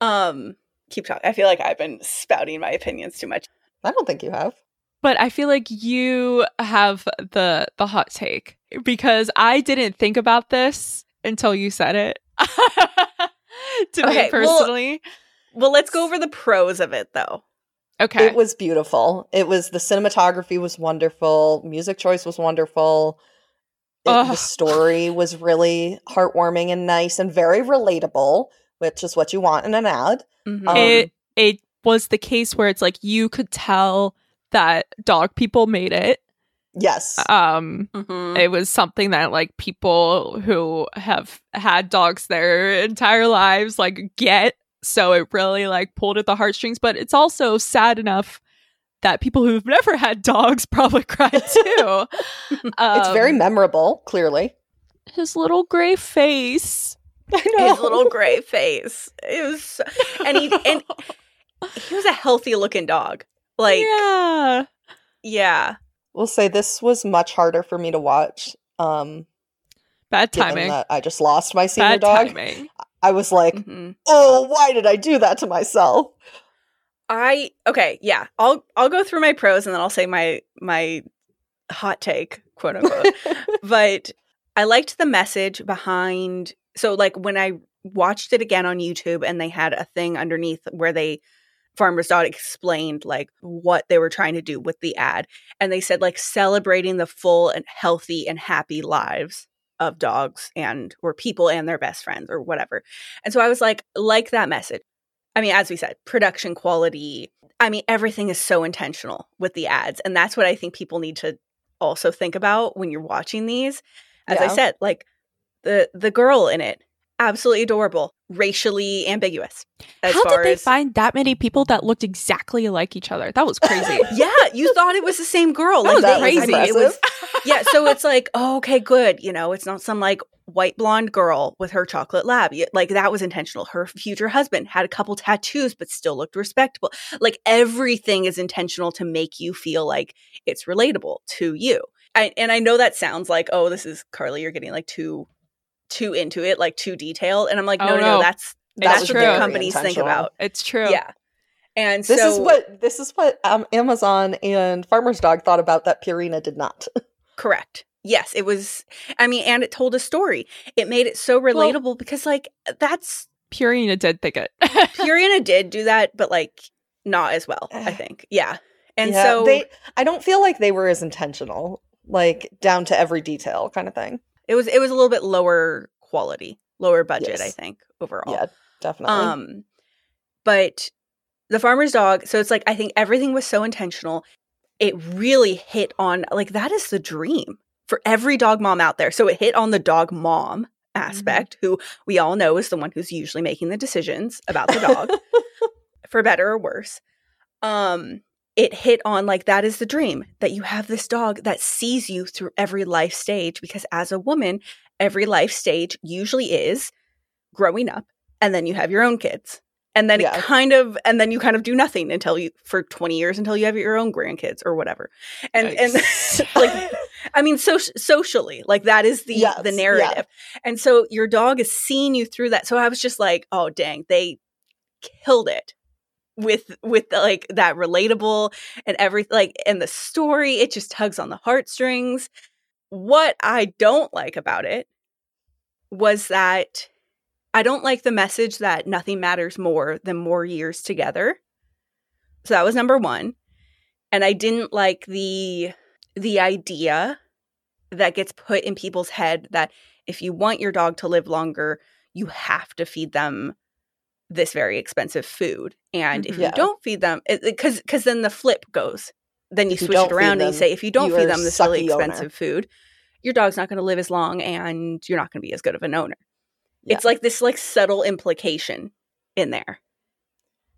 um keep talking. I feel like I've been spouting my opinions too much. I don't think you have. but I feel like you have the the hot take because I didn't think about this until you said it. to me Okay, well- personally. Well, let's go over the pros of it though. okay. It was beautiful. It was the cinematography was wonderful. Music choice was wonderful. It- the story was really heartwarming and nice and very relatable, which is what you want in an ad. Mhm. Um, it it was the case where it's like you could tell that dog people made it. Yes. Um Mhm. it was something that like people who have had dogs their entire lives like get so it really like pulled at the heartstrings but it's also sad enough that people who've never had dogs probably cried too it's very Um, memorable, clearly. his little gray face I know. His little gray face. It was, and he and he was a healthy looking dog. Like, yeah. yeah We'll say this was much harder for me to watch. Um, bad given timing that I just lost my senior bad dog. timing I was like, Mhm. oh, why did I do that to myself? I okay, yeah. I'll I'll go through my pros and then I'll say my my hot take, quote unquote. but I liked the message behind so like when I watched it again on YouTube and they had a thing underneath where they Farmer's Dog explained like what they were trying to do with the ad. And they said like celebrating the full and healthy and happy lives of dogs and or people and their best friends or whatever. And so I was like, like that message. I mean, as we said, production quality. I mean, everything is so intentional with the ads. And that's what I think people need to also think about when you're watching these. As I said, like the the girl in it, absolutely adorable, racially ambiguous. As how did they as, find that many people that looked exactly like each other that was crazy Yeah, you thought it was the same girl. That Like was they- crazy. Mean, it was yeah, so it's like, oh, okay, good. You know, it's not some like white blonde girl with her chocolate lab. Like that was intentional. Her future husband had a couple tattoos, but still looked respectable. Like everything is intentional to make you feel like it's relatable to you. I, and I know that sounds like, oh, this is Carly. You're getting like too, too into it, like too detailed. And I'm like, Oh, no, no, no. no, that's that's was what very the companies think about. it's true Yeah. And This so is what this is what um, Amazon and Farmer's Dog thought about that Purina did not. Correct. Yes, it was. I mean, and it told a story. It made it so relatable because, like, that's Purina did think it. Purina did do that, but like not as well. I think. Yeah, and Yeah, so they I don't feel like they were as intentional, like down to every detail kind of thing. It was. It was a little bit lower quality, lower budget. I think overall. Yeah, definitely. Um, but the farmer's dog. So it's like I think everything was so intentional. It really hit on like that is the dream for every dog mom out there. So it hit on the dog mom aspect, who we all know is the one who's usually making the decisions about the dog, for better or worse. Um, it hit on like that is the dream that you have this dog that sees you through every life stage because as a woman, every life stage usually is growing up and then you have your own kids and then Yeah. it kind of and then you kind of do nothing until you for 20 years until you have your own grandkids or whatever. And and like i mean so socially like that is the Yes, the yeah. narrative. And so your dog is seeing you through that. So i was just like oh dang they killed it with with like that relatable and everything like and the story it just tugs on the heartstrings what i don't like about it was that I don't like the message that nothing matters more than more years together. So that was number 1. And I didn't like the the idea that gets put in people's head that if you want your dog to live longer, you have to feed them this very expensive food. And if. Yeah. you mm-hmm. don't feed them cuz cuz then the flip goes. Then you If switch it around and you say if you don't you feed them this really sucky owner. expensive food, your dog's not going to live as long and you're not going to be as good of an owner. Yeah. It's like this like subtle implication in there.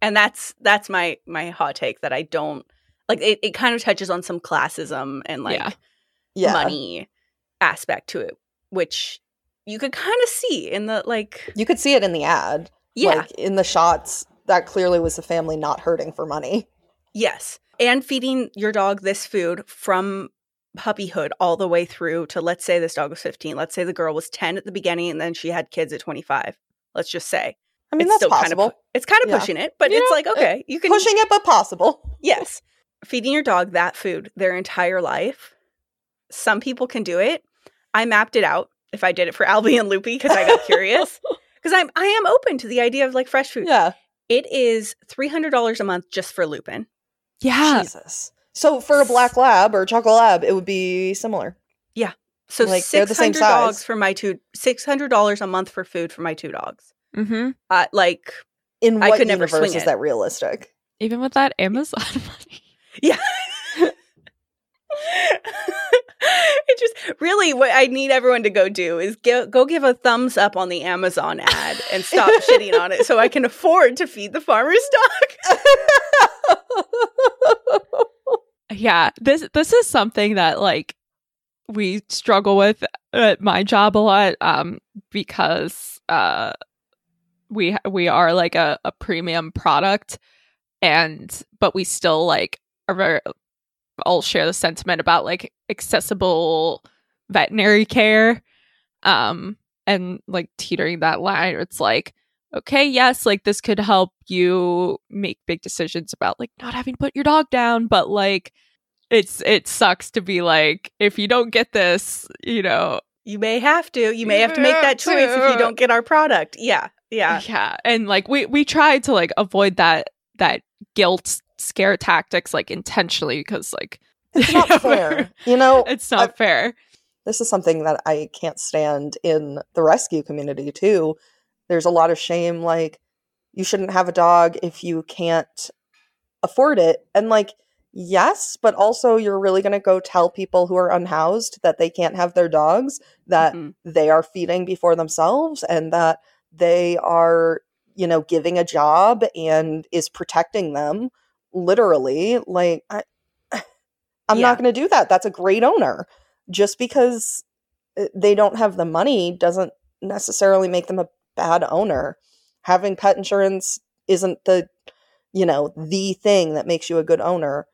And that's that's my my hot take that I don't like it, it kind of touches on some classism and like Yeah. yeah. money aspect to it, which you could kind of see in the like You could see it in the ad. Yeah, Like in the shots, that clearly was a family not hurting for money. yes. And feeding your dog this food from puppyhood all the way through to let's say this dog was 15. Let's say the girl was 10 at the beginning and then she had kids at 25. Let's just say. I mean, it's that's possible. kind of it's kind of Yeah. pushing it, but You it's know, like okay, you can Pushing it, but possible. Yes. Feeding your dog that food their entire life. Some people can do it. I mapped it out if I did it for Albie and Loopy because I got curious. Because I'm I am open to the idea of like fresh food. Yeah. It is three hundred dollars a month just for Lupin. Yeah. Jesus. So for a black lab or chocolate lab, it would be similar. Yeah. So Like, they're the same hundred dogs for my two six hundred dollars a month for food for my two dogs. Mm-hmm. Uh, like In I what could never universe swing is it. that realistic? Even with that Amazon money. Yeah. it just really what I need everyone to go do is go, go give a thumbs up on the Amazon ad and stop shitting on it so I can afford to feed the farmer's dog. Yeah, this this is something that like we struggle with at my job a lot um because uh we we are like a, a premium product and but we still like are very all share the sentiment about like accessible veterinary care um and like teetering that line it's like okay yes like this could help you make big decisions about like not having to put your dog down but like it's it sucks to be like if you don't get this you know You may have to. You may have to make that choice if you don't get our product. Yeah. Yeah. yeah and like we we tried to like avoid that that guilt scare tactics like intentionally because like It's not fair. You know, it's not I- fair this is something that I can't stand in the rescue community too. There's a lot of shame like you shouldn't have a dog if you can't afford it. And like yes, but also you're really going to go tell people who are unhoused that they can't have their dogs that Mhm. they are feeding before themselves and that they are, you know, giving a job and is protecting them literally like I I'm Yeah. not going to do that. That's a great owner just because uh, they don't have the money doesn't necessarily make them a bad owner. Having pet insurance isn't the, you know, the thing that makes you a good owner.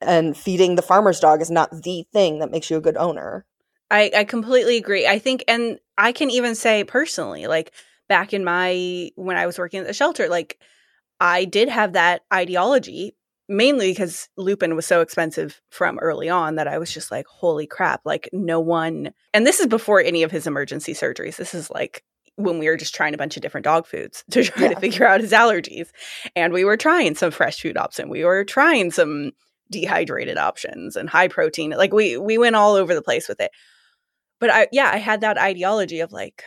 And feeding the farmer's dog is not the thing that makes you a good owner. I, I completely agree. I think, and I can even say personally, like back in my, when I was working at the shelter, like I did have that ideology mainly because Lupin was so expensive from early on that I was just like, holy crap, like no one, and this is before any of his emergency surgeries. This is like when we were just trying a bunch of different dog foods to try Yeah. to figure out his allergies. And we were trying some fresh food option. We were trying some dehydrated options and high protein. Like we we went all over the place with it. But I yeah, I had that ideology of like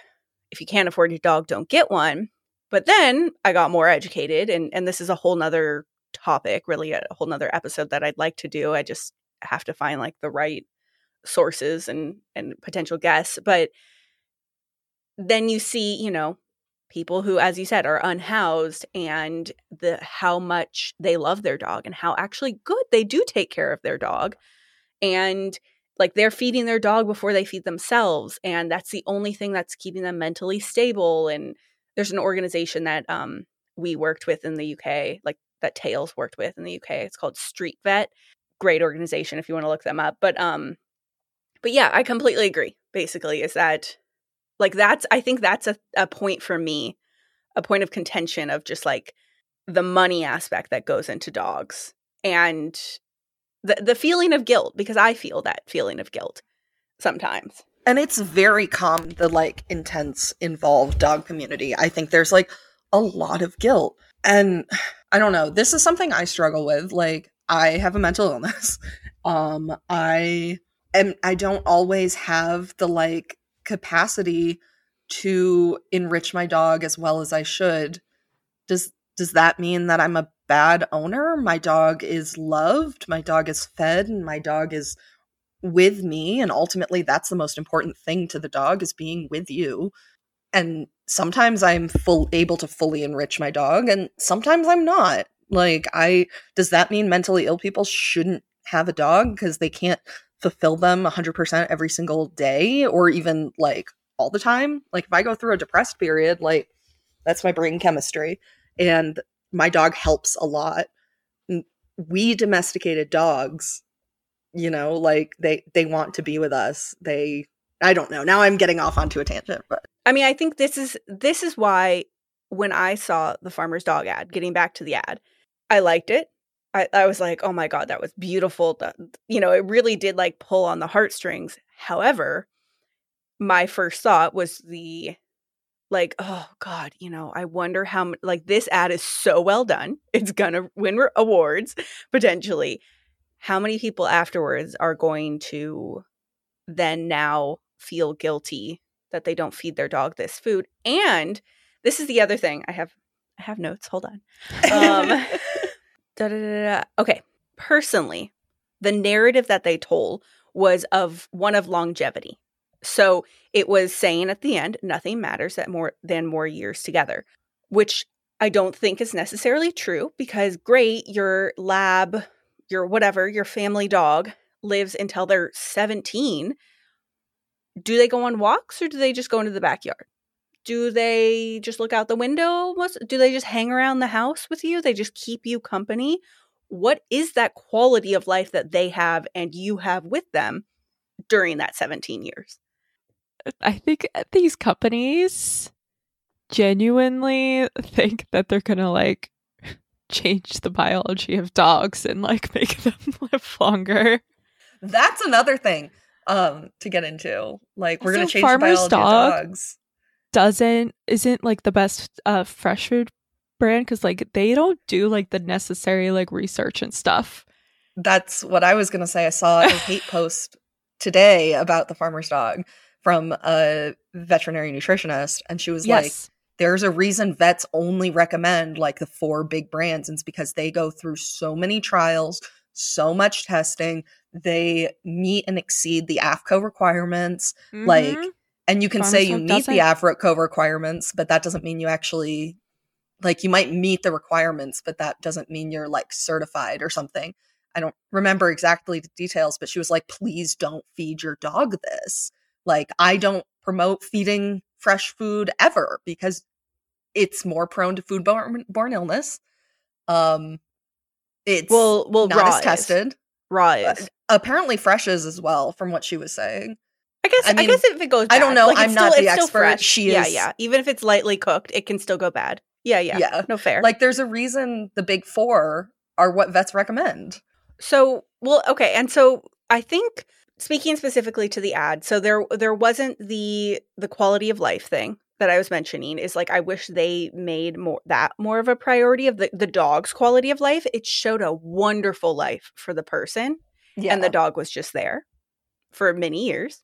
if you can't afford your dog, don't get one. But then I got more educated and and this is a whole nother topic, really a whole nother episode that I'd like to do. I just have to find like the right sources and and potential guests. But then you see, you know, people who, as you said, are unhoused and the how much they love their dog and how actually good they do take care of their dog. And like they're feeding their dog before they feed themselves. And that's the only thing that's keeping them mentally stable. And there's an organization that um we worked with in the UK, like that Tails worked with in the UK. It's called StreetVet. Great organization if you want to look them up. But um but yeah, I completely agree. Basically, is that like that's I think that's a, a point for me, a point of contention of just like the money aspect that goes into dogs and the the feeling of guilt because I feel that feeling of guilt sometimes. And it's very common, the like intense involved dog community. I think there's like a lot of guilt. And I don't know, this is something I struggle with. Like I have a mental illness. Um I am I don't always have the like capacity to enrich my dog as well as I should. Does does that mean that I'm a bad owner? My dog is loved, my dog is fed, and my dog is with me and ultimately that's the most important thing to the dog is being with you. And sometimes i'm full able to fully enrich my dog and sometimes i'm not. Like i does that mean mentally ill people shouldn't have a dog because they can't fulfill them 100% every single day or even like all the time? Like if i go through a depressed period like that's my brain chemistry and my dog helps a lot. We domesticated dogs you know like they they want to be with us they i don't know now i'm getting off onto a tangent but I mean, I think this is this is why when I saw the farmer's dog ad, getting back to the ad, I liked it. I, I was like, oh my God, that was beautiful. You know, it really did like pull on the heartstrings. However, my first thought was the like, oh God, you know, I wonder how, like, this ad is so well done. It's to win awards potentially. How many people afterwards are going to then now feel guilty that they don't feed their dog this food? And this is the other thing. I have, I have notes. Hold on. Um, da, da, da, da. Okay. Personally, the narrative that they told was of one of longevity. So it was saying at the end, nothing matters that more than more years together, which I don't think is necessarily true because great, your lab, your whatever, your family dog lives until they're 17. Do they go on walks or do they just go into the backyard? Do they just look out the window? Do they just hang around the house with you? They just keep you company? What is that quality of life that they have and you have with them during that 17 years? I think uh, these companies genuinely think that they're gonna like change the biology of dogs and like make them live longer. That's another thing um to get into. Like we're gonna change Farmer's the biology Dog- of dogs. Doesn't isn't like the best uh fresh food brand because like they don't do like the necessary like research and stuff. That's what I was gonna say. I saw a hate post today about the farmer's dog from a veterinary nutritionist, and she was like, yes. There's a reason vets only recommend like the four big brands and it's because they go through so many trials so much testing they meet and exceed the AAFCO requirements like Mhm. and you can say you meet the AAFCO requirements but that doesn't mean you actually like you might meet the requirements but that doesn't mean you're like certified or something. I don't remember exactly the details but she was like please don't feed your dog this. Like i don't promote feeding fresh food ever because it's more prone to foodborne illness um it's Well, well, not raw as tested Raw is. apparently fresh is as well from what she was saying I guess. I I, guess if it goes, I don't know, like, I'm not still- the expert. fresh. She is- yeah. Yeah. Even if it's lightly cooked, it can still go bad. Yeah, yeah. Yeah. No fair. like there's a reason the big four are what vets recommend So, well, okay, and so I think speaking specifically to the ad, so there there wasn't the the quality of life thing that I was mentioning is like I wish they made more that more of a priority of the the dog's quality of life. It showed a wonderful life for the person yeah and the dog was just there for many years.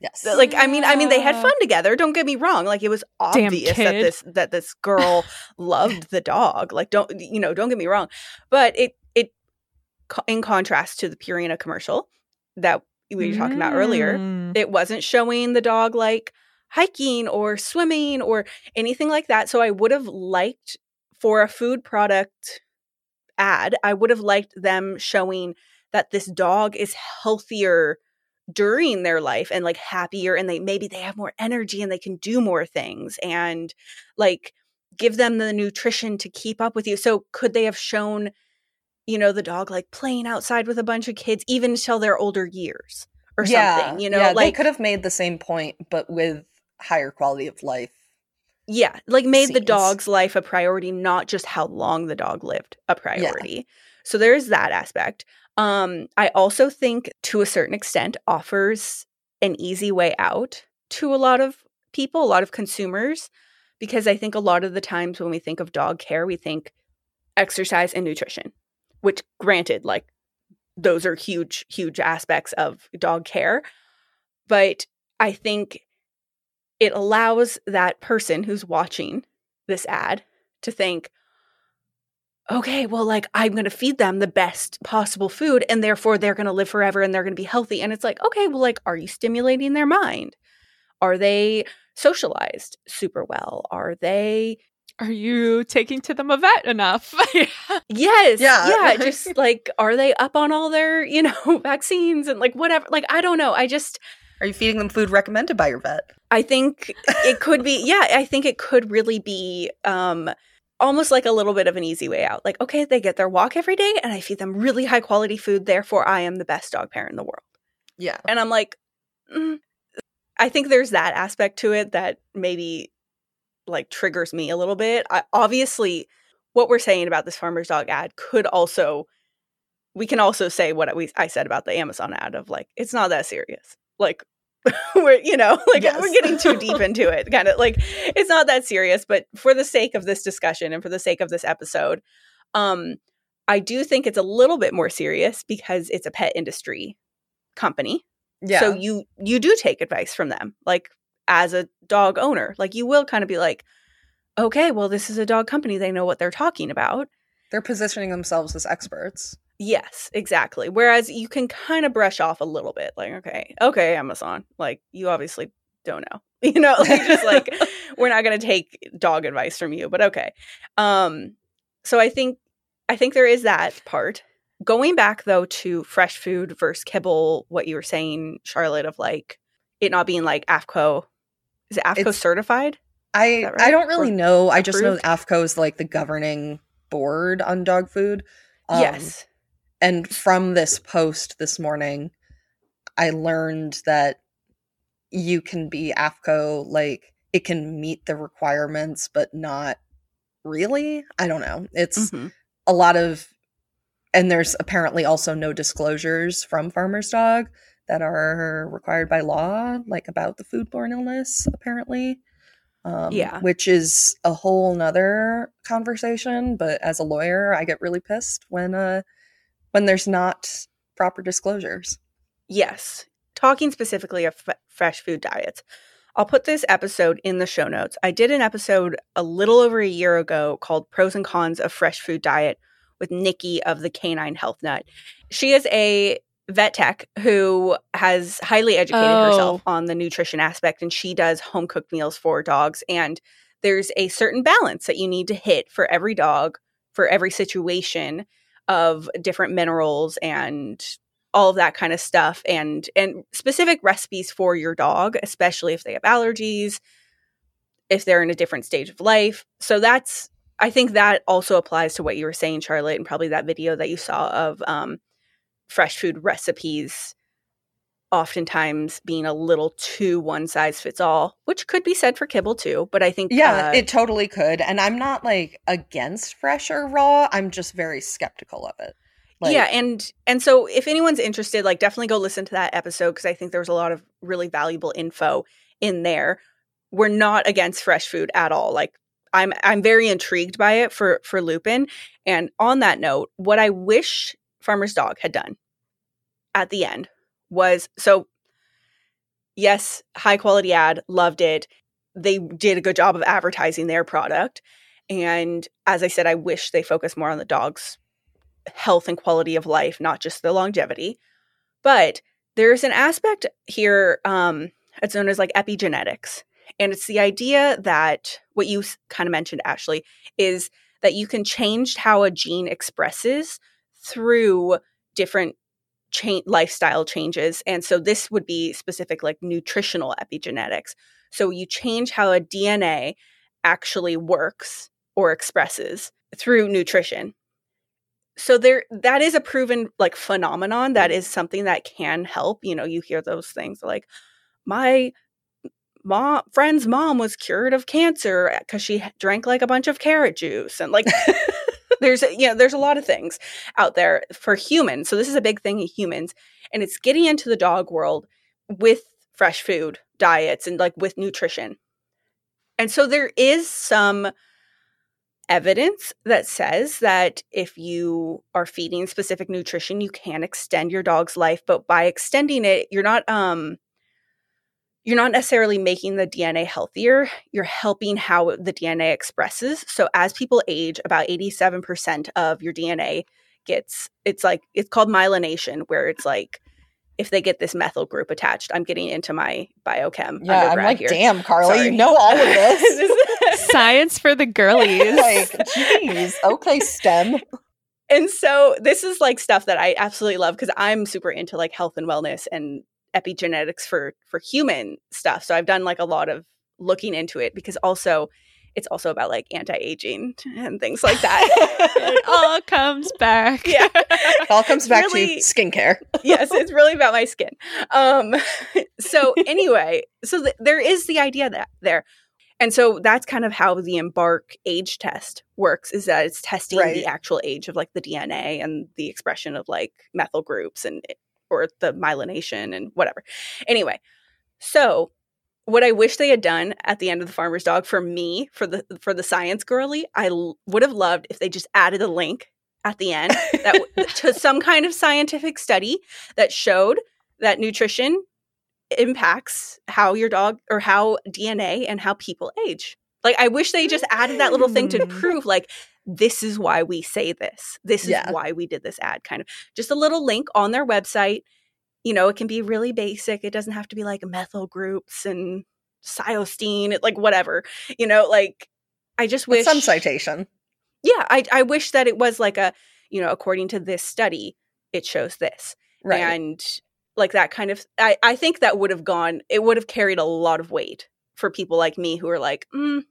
yes So, Like I mean I mean they had fun together, don't get me wrong. Like it was obvious that this that this girl loved the dog. Like don't you know, don't get me wrong. But it it in contrast to the Purina commercial that we were talking about earlier, Mm. it wasn't showing the dog like hiking or swimming or anything like that. So I would have liked for a food product ad, I would have liked them showing that this dog is healthier during their life and like happier and they maybe they have more energy and they can do more things and like give them the nutrition to keep up with you. So could they have shown you know the dog like playing outside with a bunch of kids even till their older years or something, you know, yeah, they like could have made the same point but with higher quality of life Yeah, like made the dog's life a priority, not just how long the dog lived a priority. So there's that aspect. Um, I also think to a certain extent offers an easy way out to a lot of people, a lot of consumers, because I think a lot of the times when we think of dog care, we think exercise and nutrition, which granted, like those are huge, huge aspects of dog care. But I think it allows that person who's watching this ad to think, okay, well, like I'm going to feed them the best possible food and therefore they're going to live forever and they're going to be healthy. And it's like, okay, well, like, are you stimulating their mind? Are they socialized super well? Are they, Are you taking to them a vet enough? yes, Yeah. yeah, just like, are they up on all their, you know, vaccines and like whatever? Like, I don't know. I just, are you feeding them food recommended by your vet I think it could be, yeah, I think it could really be um almost like a little bit of an easy way out. Like, okay, they get their walk every day and I feed them really high quality food, therefore I am the best dog parent in the world. yeah And I'm like, mm. I think there's that aspect to it that maybe like triggers me a little bit. I, obviously, what we're saying about this farmer's dog ad could also, we can also say what we I said about the Amazon ad of like, it's not that serious. Like, we're you know like Yes. we're getting too deep into it kind of like it's not that serious but for the sake of this discussion and for the sake of this episode um i do think it's a little bit more serious because it's a pet industry company Yeah. so you you do take advice from them like as a dog owner like you will kind of be like okay well this is a dog company they know what they're talking about they're positioning themselves as experts. Yes, exactly. Whereas you can kind of brush off a little bit, like, okay, okay, Amazon, like you obviously don't know, you know, like, just like we're not going to take dog advice from you, but okay. Um, so I think I think there is that part. Going back though to fresh food versus kibble, what you were saying, Charlotte, of like it not being like AAFCO, is it AAFCO It's- certified? I that I don't really Or know. I just know approved? AAFCO is like the governing board on dog food. Um, yes. And from this post this morning, I learned that you can be AAFCO, like it can meet the requirements, but not really. I don't know. It's Mhm. a lot of, and there's apparently also no disclosures from Farmer's Dog that are required by law, like about the foodborne illness, apparently. Um, Yeah. Which is a whole nother conversation. But as a lawyer, I get really pissed when uh when there's not proper disclosures. Yes. Talking specifically of f- fresh food diets. I'll put this episode in the show notes. I did an episode a little over a year ago called Pros and Cons of Fresh Food Diet with Nikki of the Canine Health Nut. She is a vet tech who has highly educated oh. herself on the nutrition aspect and she does home cooked meals for dogs and there's a certain balance that you need to hit for every dog for every situation of different minerals and all of that kind of stuff and and specific recipes for your dog especially if they have allergies if they're in a different stage of life. So that's i think that also applies to what you were saying charlotte and probably that video that you saw of um, fresh food recipes oftentimes being a little too one size fits all which could be said for kibble too but i think Yeah, uh, it totally could. And I'm not like against fresh or raw. I'm just very skeptical of it. Like, yeah and and so if anyone's interested like definitely go listen to that episode because i think there was a lot of really valuable info in there we're not against fresh food at all like i'm i'm very intrigued by it for for lupin and on that note what i wish farmer's dog had done at the end was so yes high quality ad loved it they did a good job of advertising their product and as i said i wish they focused more on the dog's health and quality of life, not just the longevity. But there's an aspect here, um, it's known as like epigenetics. And it's the idea that what you kind of mentioned, Ashley, is that you can change how a gene expresses through different cha- lifestyle changes. And so this would be specific, like nutritional epigenetics. So you change how a DNA actually works or expresses through nutrition so there that is a proven like phenomenon that is something that can help you know you hear those things like my mom friend's mom was cured of cancer because she drank like a bunch of carrot juice and like there's you know there's a lot of things out there for humans so this is a big thing in humans and it's getting into the dog world with fresh food diets and like with nutrition. And so there is some evidence that says that if you are feeding specific nutrition you can extend your dog's life but by extending it you're not um you're not necessarily making the DNA healthier you're helping how the DNA expresses so as people age about 87% of your DNA gets it's like it's called methylation where it's like if they get this methyl group attached i'm getting into my biochem Yeah, I'm like, here damn, Carly, Sorry. you know all of this. Science for the girlies. like, jeez, okay, STEM. and so this is like stuff that I absolutely love because I'm super into like health and wellness and epigenetics for for human stuff. So I've done like a lot of looking into it because also it's also about like anti-aging and things like that. it all comes back. yeah. It all comes back Really- to skincare. yes, it's really about my skin. Um, so anyway, so th- there is the idea that there, and so that's kind of how the Embark age test works. Is that it's testing Right. the actual age of like the DNA and the expression of like methyl groups and or the methylation and whatever. Anyway, So, what I wish they had done at the end of the farmer's dog for me, for the for the science girly, I l- would have loved if they just added a link at the end that w- to some kind of scientific study that showed that nutrition impacts how your dog or how DNA and how people age. Like I wish they just added that little thing to Mm. prove like this is why we say this. This is Yeah. why we did this ad kind of. Just a little link on their website. You know, it can be really basic. It doesn't have to be like methyl groups and cysteine, like whatever. You know, like I just With wish some citation. Yeah, I I wish that it was like a, you know, according to this study, it shows this Right. and like that kind of I, I think that would have gone it would have carried a lot of weight for people like me who are like mm,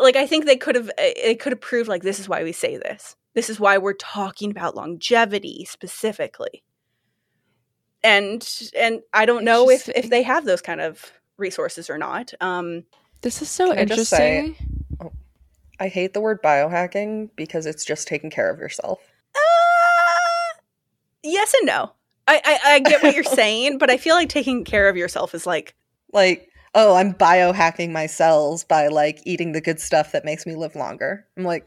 like i think they could have eh, it could have proved like this is why we say this this is why we're talking about longevity specifically and and i don't know if if they have those kind of resources or not um This is so Can I say- interesting. I hate the word biohacking because it's just taking care of yourself. uh, yes and no I, I i get what you're saying but i feel like taking care of yourself is like Like, oh, I'm biohacking my cells by like eating the good stuff that makes me live longer. I'm like,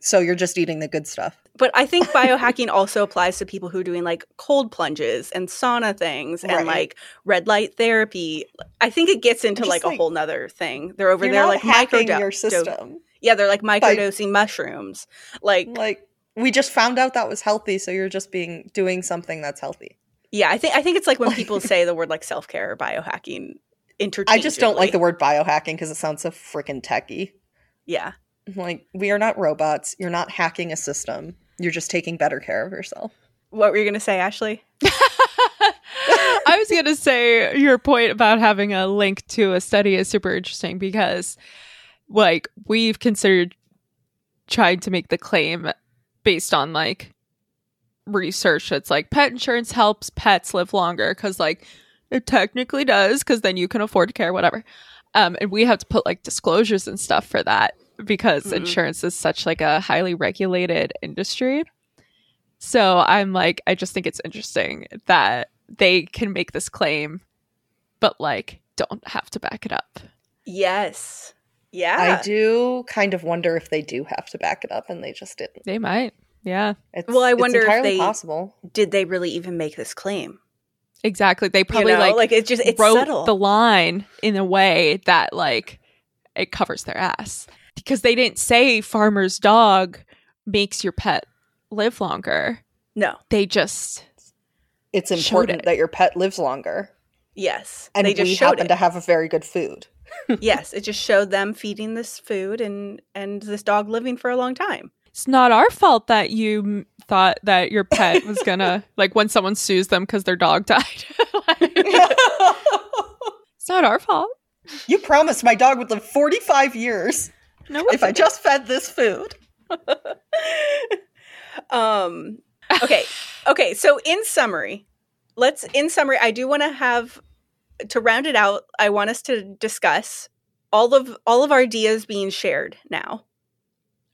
so you're just eating the good stuff. But I think biohacking also applies to people who are doing like cold plunges and sauna things and Right. like red light therapy. I think it gets into Just like, a whole nother thing. They're over there like micro your system. Yeah, they're like microdosing mushrooms. Like Like, we just found out that was healthy, so you're just being doing something that's healthy. yeah, I think I think it's like when people say the word like self care or biohacking I just don't like the word biohacking because it sounds so freaking techy. Yeah. Like, we are not robots. You're not hacking a system. You're just taking better care of yourself. What were you gonna say, Ashley? I was going to say your point about having a link to a study is super interesting because, like, we've considered trying to make the claim based on like research that's like pet insurance helps pets live longer because, like, it technically does because then you can afford to care, whatever. Um, and we have to put like disclosures and stuff for that because Mhm. insurance is such like a highly regulated industry. So I'm like, I just think it's interesting that they can make this claim, but like don't have to back it up. Yes. Yeah. I do kind of wonder if they do have to back it up and they just didn't. They might. Yeah, It's, Well, I it's wonder if they- possible. Did they really even make this claim? Exactly. They probably you know? like, like it's just it's wrote subtle. the line in a way that like it covers their ass because they didn't say farmer's dog makes your pet live longer. no. They just It's important it. that your pet lives longer. Yes. And they just we showed happen it. to have a very good food. yes, it just showed them feeding this food and and this dog living for a long time. It's not our fault that you m- thought that your pet was gonna like when someone sues them because their dog died. Like, it's not our fault. you promised my dog would live 45 years No, if I just fed this food. um okay. Okay, so in summary, let's in summary, I do want to have to round it out, I want us to discuss all of all of our ideas being shared now.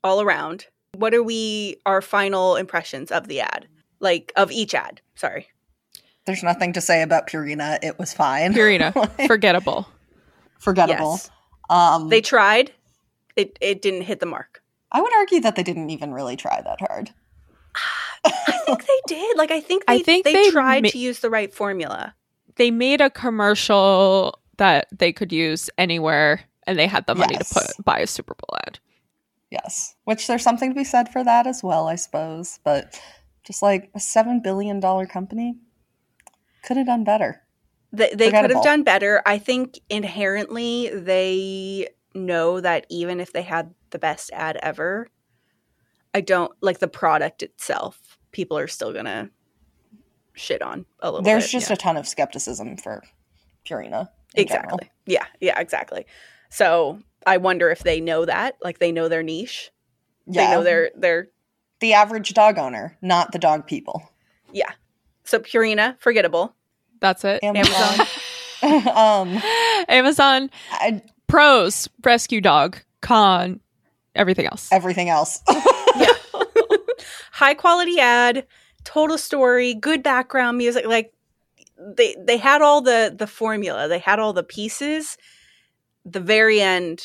All around. What are we our final impressions of the ad? Like of each ad. Sorry. There's nothing to say about Purina. It was fine. Purina, forgettable. Forgettable. Yes. Um, They tried. It it didn't hit the mark. I would argue that they didn't even really try that hard. I think they did. Like I think they, I think they, they tried ma- to use the right formula. They made a commercial that they could use anywhere, and they had the money Yes. to put buy a Super Bowl ad. Yes. Which there's something to be said for that as well, I suppose. But just like a $7 billion company could have done better. They, they could have done better. I think inherently they know that even if they had the best ad ever, I don't like the product itself. People are still gonna shit on a little. There's bit. just Yeah. a ton of skepticism for Purina. in general. exactly. Yeah, yeah, exactly. So I wonder if they know that, like they know their niche. Yeah. They know their their the average dog owner, not the dog people. yeah. So Purina, forgettable. That's it. Amazon. um, Amazon I, pros rescue dog con everything else. everything else. Yeah. High quality ad, total story, good background music. Like they they had all the the formula, they had all the pieces. The very end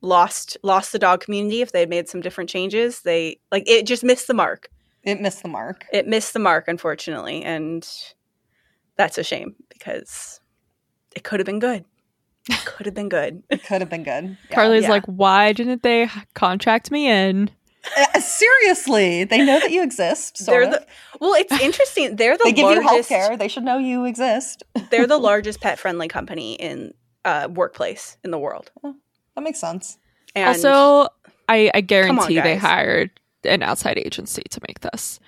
lost lost the dog community if they had made some different changes. They like it just missed the mark. It missed the mark. It missed the mark, unfortunately, and that's a shame because it could have been good. It could have been good. It could have been good. Yeah. Carly's yeah. like, why didn't they contract me in? Uh, seriously, they know that you exist. Sort They're of. the well. It's interesting. They're the they give you largest. health care. They should know you exist. they're the largest pet friendly company in uh, workplace in the world. That makes sense. And also, I, I guarantee they hired an outside agency to make this.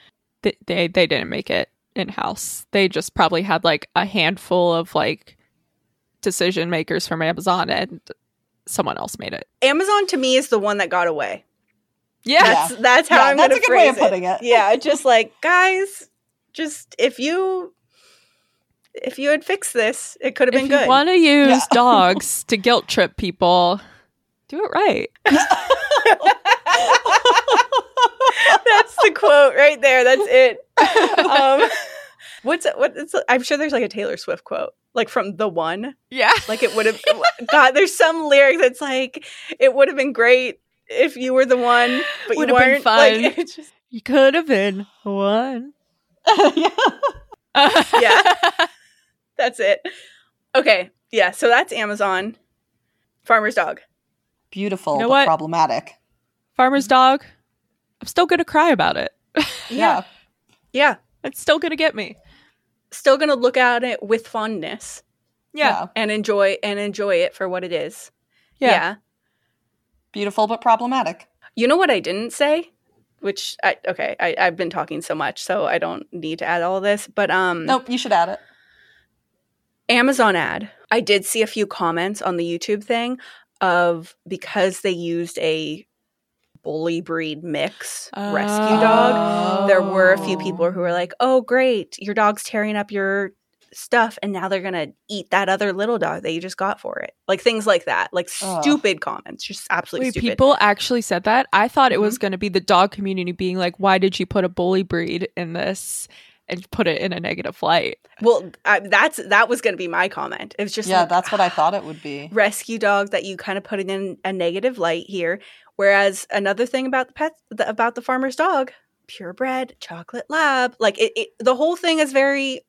They, they they didn't make it in house. They just probably had like a handful of like decision makers from Amazon, and someone else made it. Amazon to me is the one that got away. Yeah, That's that's how Yeah, I'm that's gonna a good way of phrase putting it. Yeah, just like guys, just if you if you had fixed this, it could have if been you good. want to use Yeah. dogs to guilt trip people, do it right. That's the quote right there. That's it. Um, what's what? It's, I'm sure there's like a Taylor Swift quote, like from the one. Yeah, Like it would have. God, there's some lyric that's like it would have been great if you were the one, but Would you have been weren't. fun. Like, it's just, you could have been one. yeah. Yeah. That's it. Okay, yeah. So that's Amazon. Farmer's dog. Beautiful, You know but what? problematic. Farmer's dog. I'm still gonna cry about it. Yeah. Yeah. It's still gonna get me. Still gonna look at it with fondness Yeah, and enjoy and enjoy it for what it is. yeah. yeah. Beautiful, but problematic. You know what I didn't say? Which I okay, I, I've been talking so much, so I don't need to add all this. But um Nope, you should add it. Amazon ad. I did see a few comments on the YouTube thing of because they used a bully breed mix rescue dog. There were a few people who were like, "Oh, great, your dog's tearing up your stuff, and now they're gonna eat that other little dog that you just got for it." Like things like that, like stupid comments, just absolutely Wait, stupid. people actually said that? I thought it Mm-hmm. was going to be the dog community being like, why did you put a bully breed in this and put it in a negative light? well, I, that's that was gonna be my comment. It was just yeah, like, that's what I thought it would be. rescue dog that you kind of put it in a negative light here. Whereas another thing about the pet the, about the farmer's dog, purebred chocolate lab, like it, it, the whole thing is very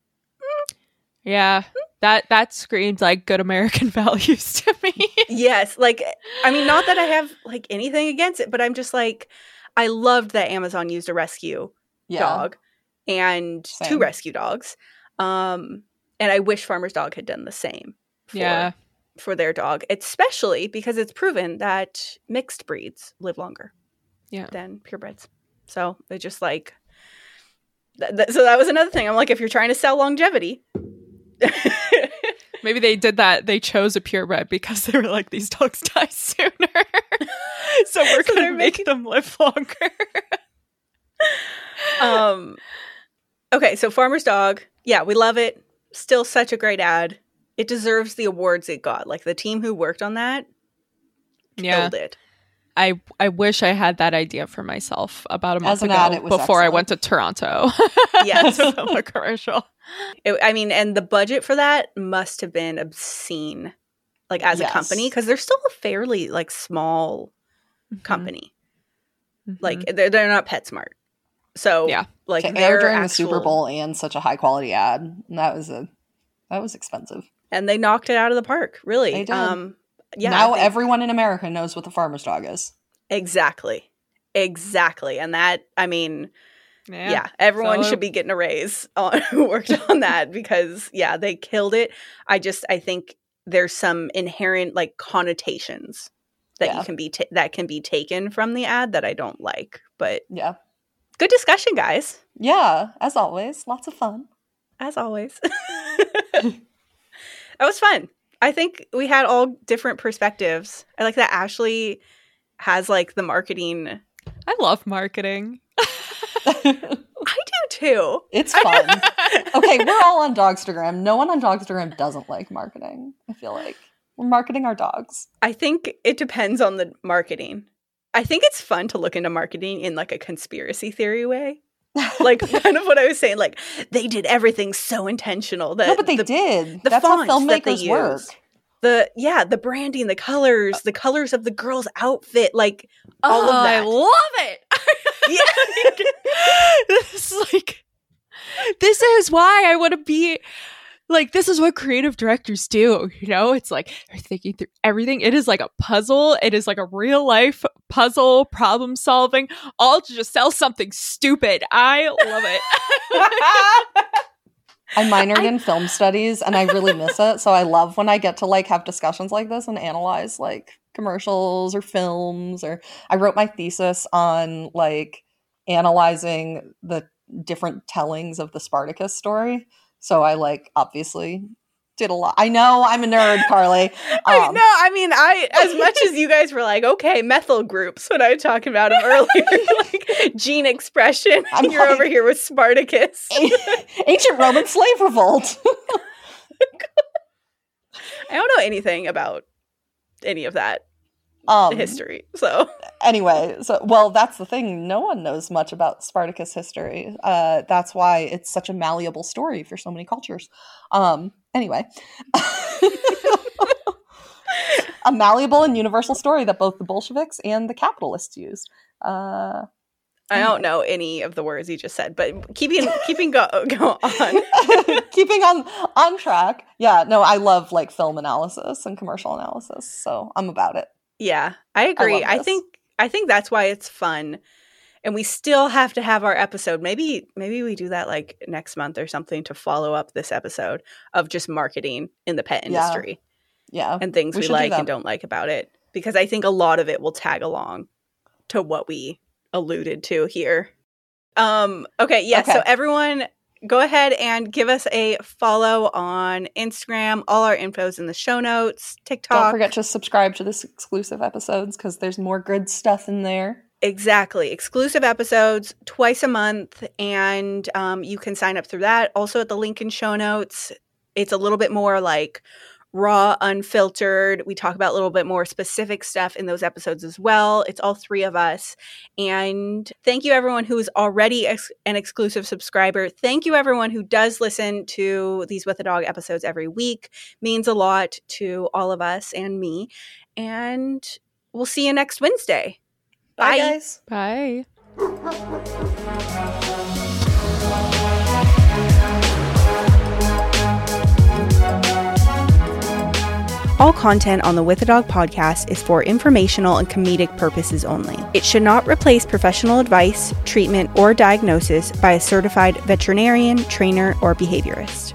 mm. Yeah, that that screams like good American values to me. yes. Like I mean, not that I have like anything against it, but I'm just like I loved that Amazon used a rescue Yeah. dog and two rescue dogs. Um, and I wish Farmer's Dog had done the same. For, Yeah. for their dog, especially because it's proven that mixed breeds live longer. Yeah. Than purebreds. So they just like. Th- th- so that was another thing. I'm like, if you're trying to sell longevity, Maybe they did that. They chose a purebred because they were like, these dogs die sooner. so we're So going to make making- them live longer. um okay so farmer's dog yeah we love it still such a great ad it deserves the awards it got like the team who worked on that yeah. killed it I, I wish I had that idea for myself about a month ago ad, it was before I went to Toronto Yes. to film a commercial. It- i mean and the budget for that must have been obscene like as Yes. a company because they're still a fairly like small Mm-hmm. company Mhm. like they're, they're not PetSmart so Yeah. like to air they're during the Super Bowl and such a high quality ad. And that was a that was expensive. and they knocked it out of the park really They did. um yeah now think- everyone in America knows what the farmer's dog is. exactly exactly and that i mean yeah. yeah, everyone So- should be getting a raise on who worked on that because yeah, they killed it. I just I think there's some inherent like connotations that Yeah. you can be ta- that can be taken from the ad that I don't like. But Yeah. Good discussion, guys, Yeah, as always, lots of fun. as always. that was fun. I think we had all different perspectives. I like that Ashley has like the marketing. I love marketing. I do too. it's fun. okay, we're all on Dogstagram. No one on Dogstagram doesn't like marketing. I feel like we're marketing our dogs. I think it depends on the marketing. I think it's fun to look into marketing in like a conspiracy theory way. like kind of what I was saying. Like they did everything so intentional that no, but they the, did. the That's how fonts that they filmmakers work. use. the yeah the branding, the colors, the colors of the girl's outfit, like all of Oh, I love it. Yeah. this is like this is why I want to be like this is what creative directors do, you know? It's like they're thinking through everything. It is like a puzzle. It is like a real life puzzle, problem solving, all to just sell something stupid. I love it. I minored in film studies and I really miss it. So I love when I get to like have discussions like this and analyze like commercials or films or I wrote my thesis on like analyzing the different tellings of the Spartacus story. So I like obviously did a lot. I know I'm a nerd, Carly. I, Um, no, I mean, I as much as you guys were like, okay, methyl groups when I was talking about them earlier, like gene expression. I'm You're over here with Spartacus. Ancient Roman slave revolt. I don't know anything about any of that Um, history, so anyway, so well, that's the thing. No one knows much about Spartacus history. Uh, that's why it's such a malleable story for so many cultures. Um, anyway, a malleable and universal story that both the Bolsheviks and the capitalists used. Uh, I don't know any of the words you just said. But keeping keeping go go on. keeping on on track. Yeah, no, I love like film analysis and commercial analysis, so I'm about it. Yeah, I agree. love I, think I think that's why it's fun. And we still have to have our episode. Maybe maybe we do that like next month or something to follow up this episode of just marketing in the pet industry Yeah, and things We we, should do like and don't like about it. Because I think a lot of it will tag along to what we alluded to here. Um okay, yeah, so everyone go ahead and give us a follow on Instagram. All our info's in the show notes, TikTok. don't forget to subscribe to this exclusive episodes because there's more good stuff in there. Exactly. Exclusive episodes twice a month, and um, you can sign up through that. Also, at the link in show notes, it's a little bit more like raw, unfiltered. We talk about a little bit more specific stuff in those episodes as well. It's all three of us. And thank you, everyone who is already ex- an exclusive subscriber. Thank you, everyone who does listen to these With a Dog episodes every week. Means a lot to all of us and me. And we'll see you next Wednesday. Bye. guys. Bye. content on the With a Dog podcast is for informational and comedic purposes only. It should not replace professional advice, treatment, or diagnosis by a certified veterinarian, trainer, or behaviorist.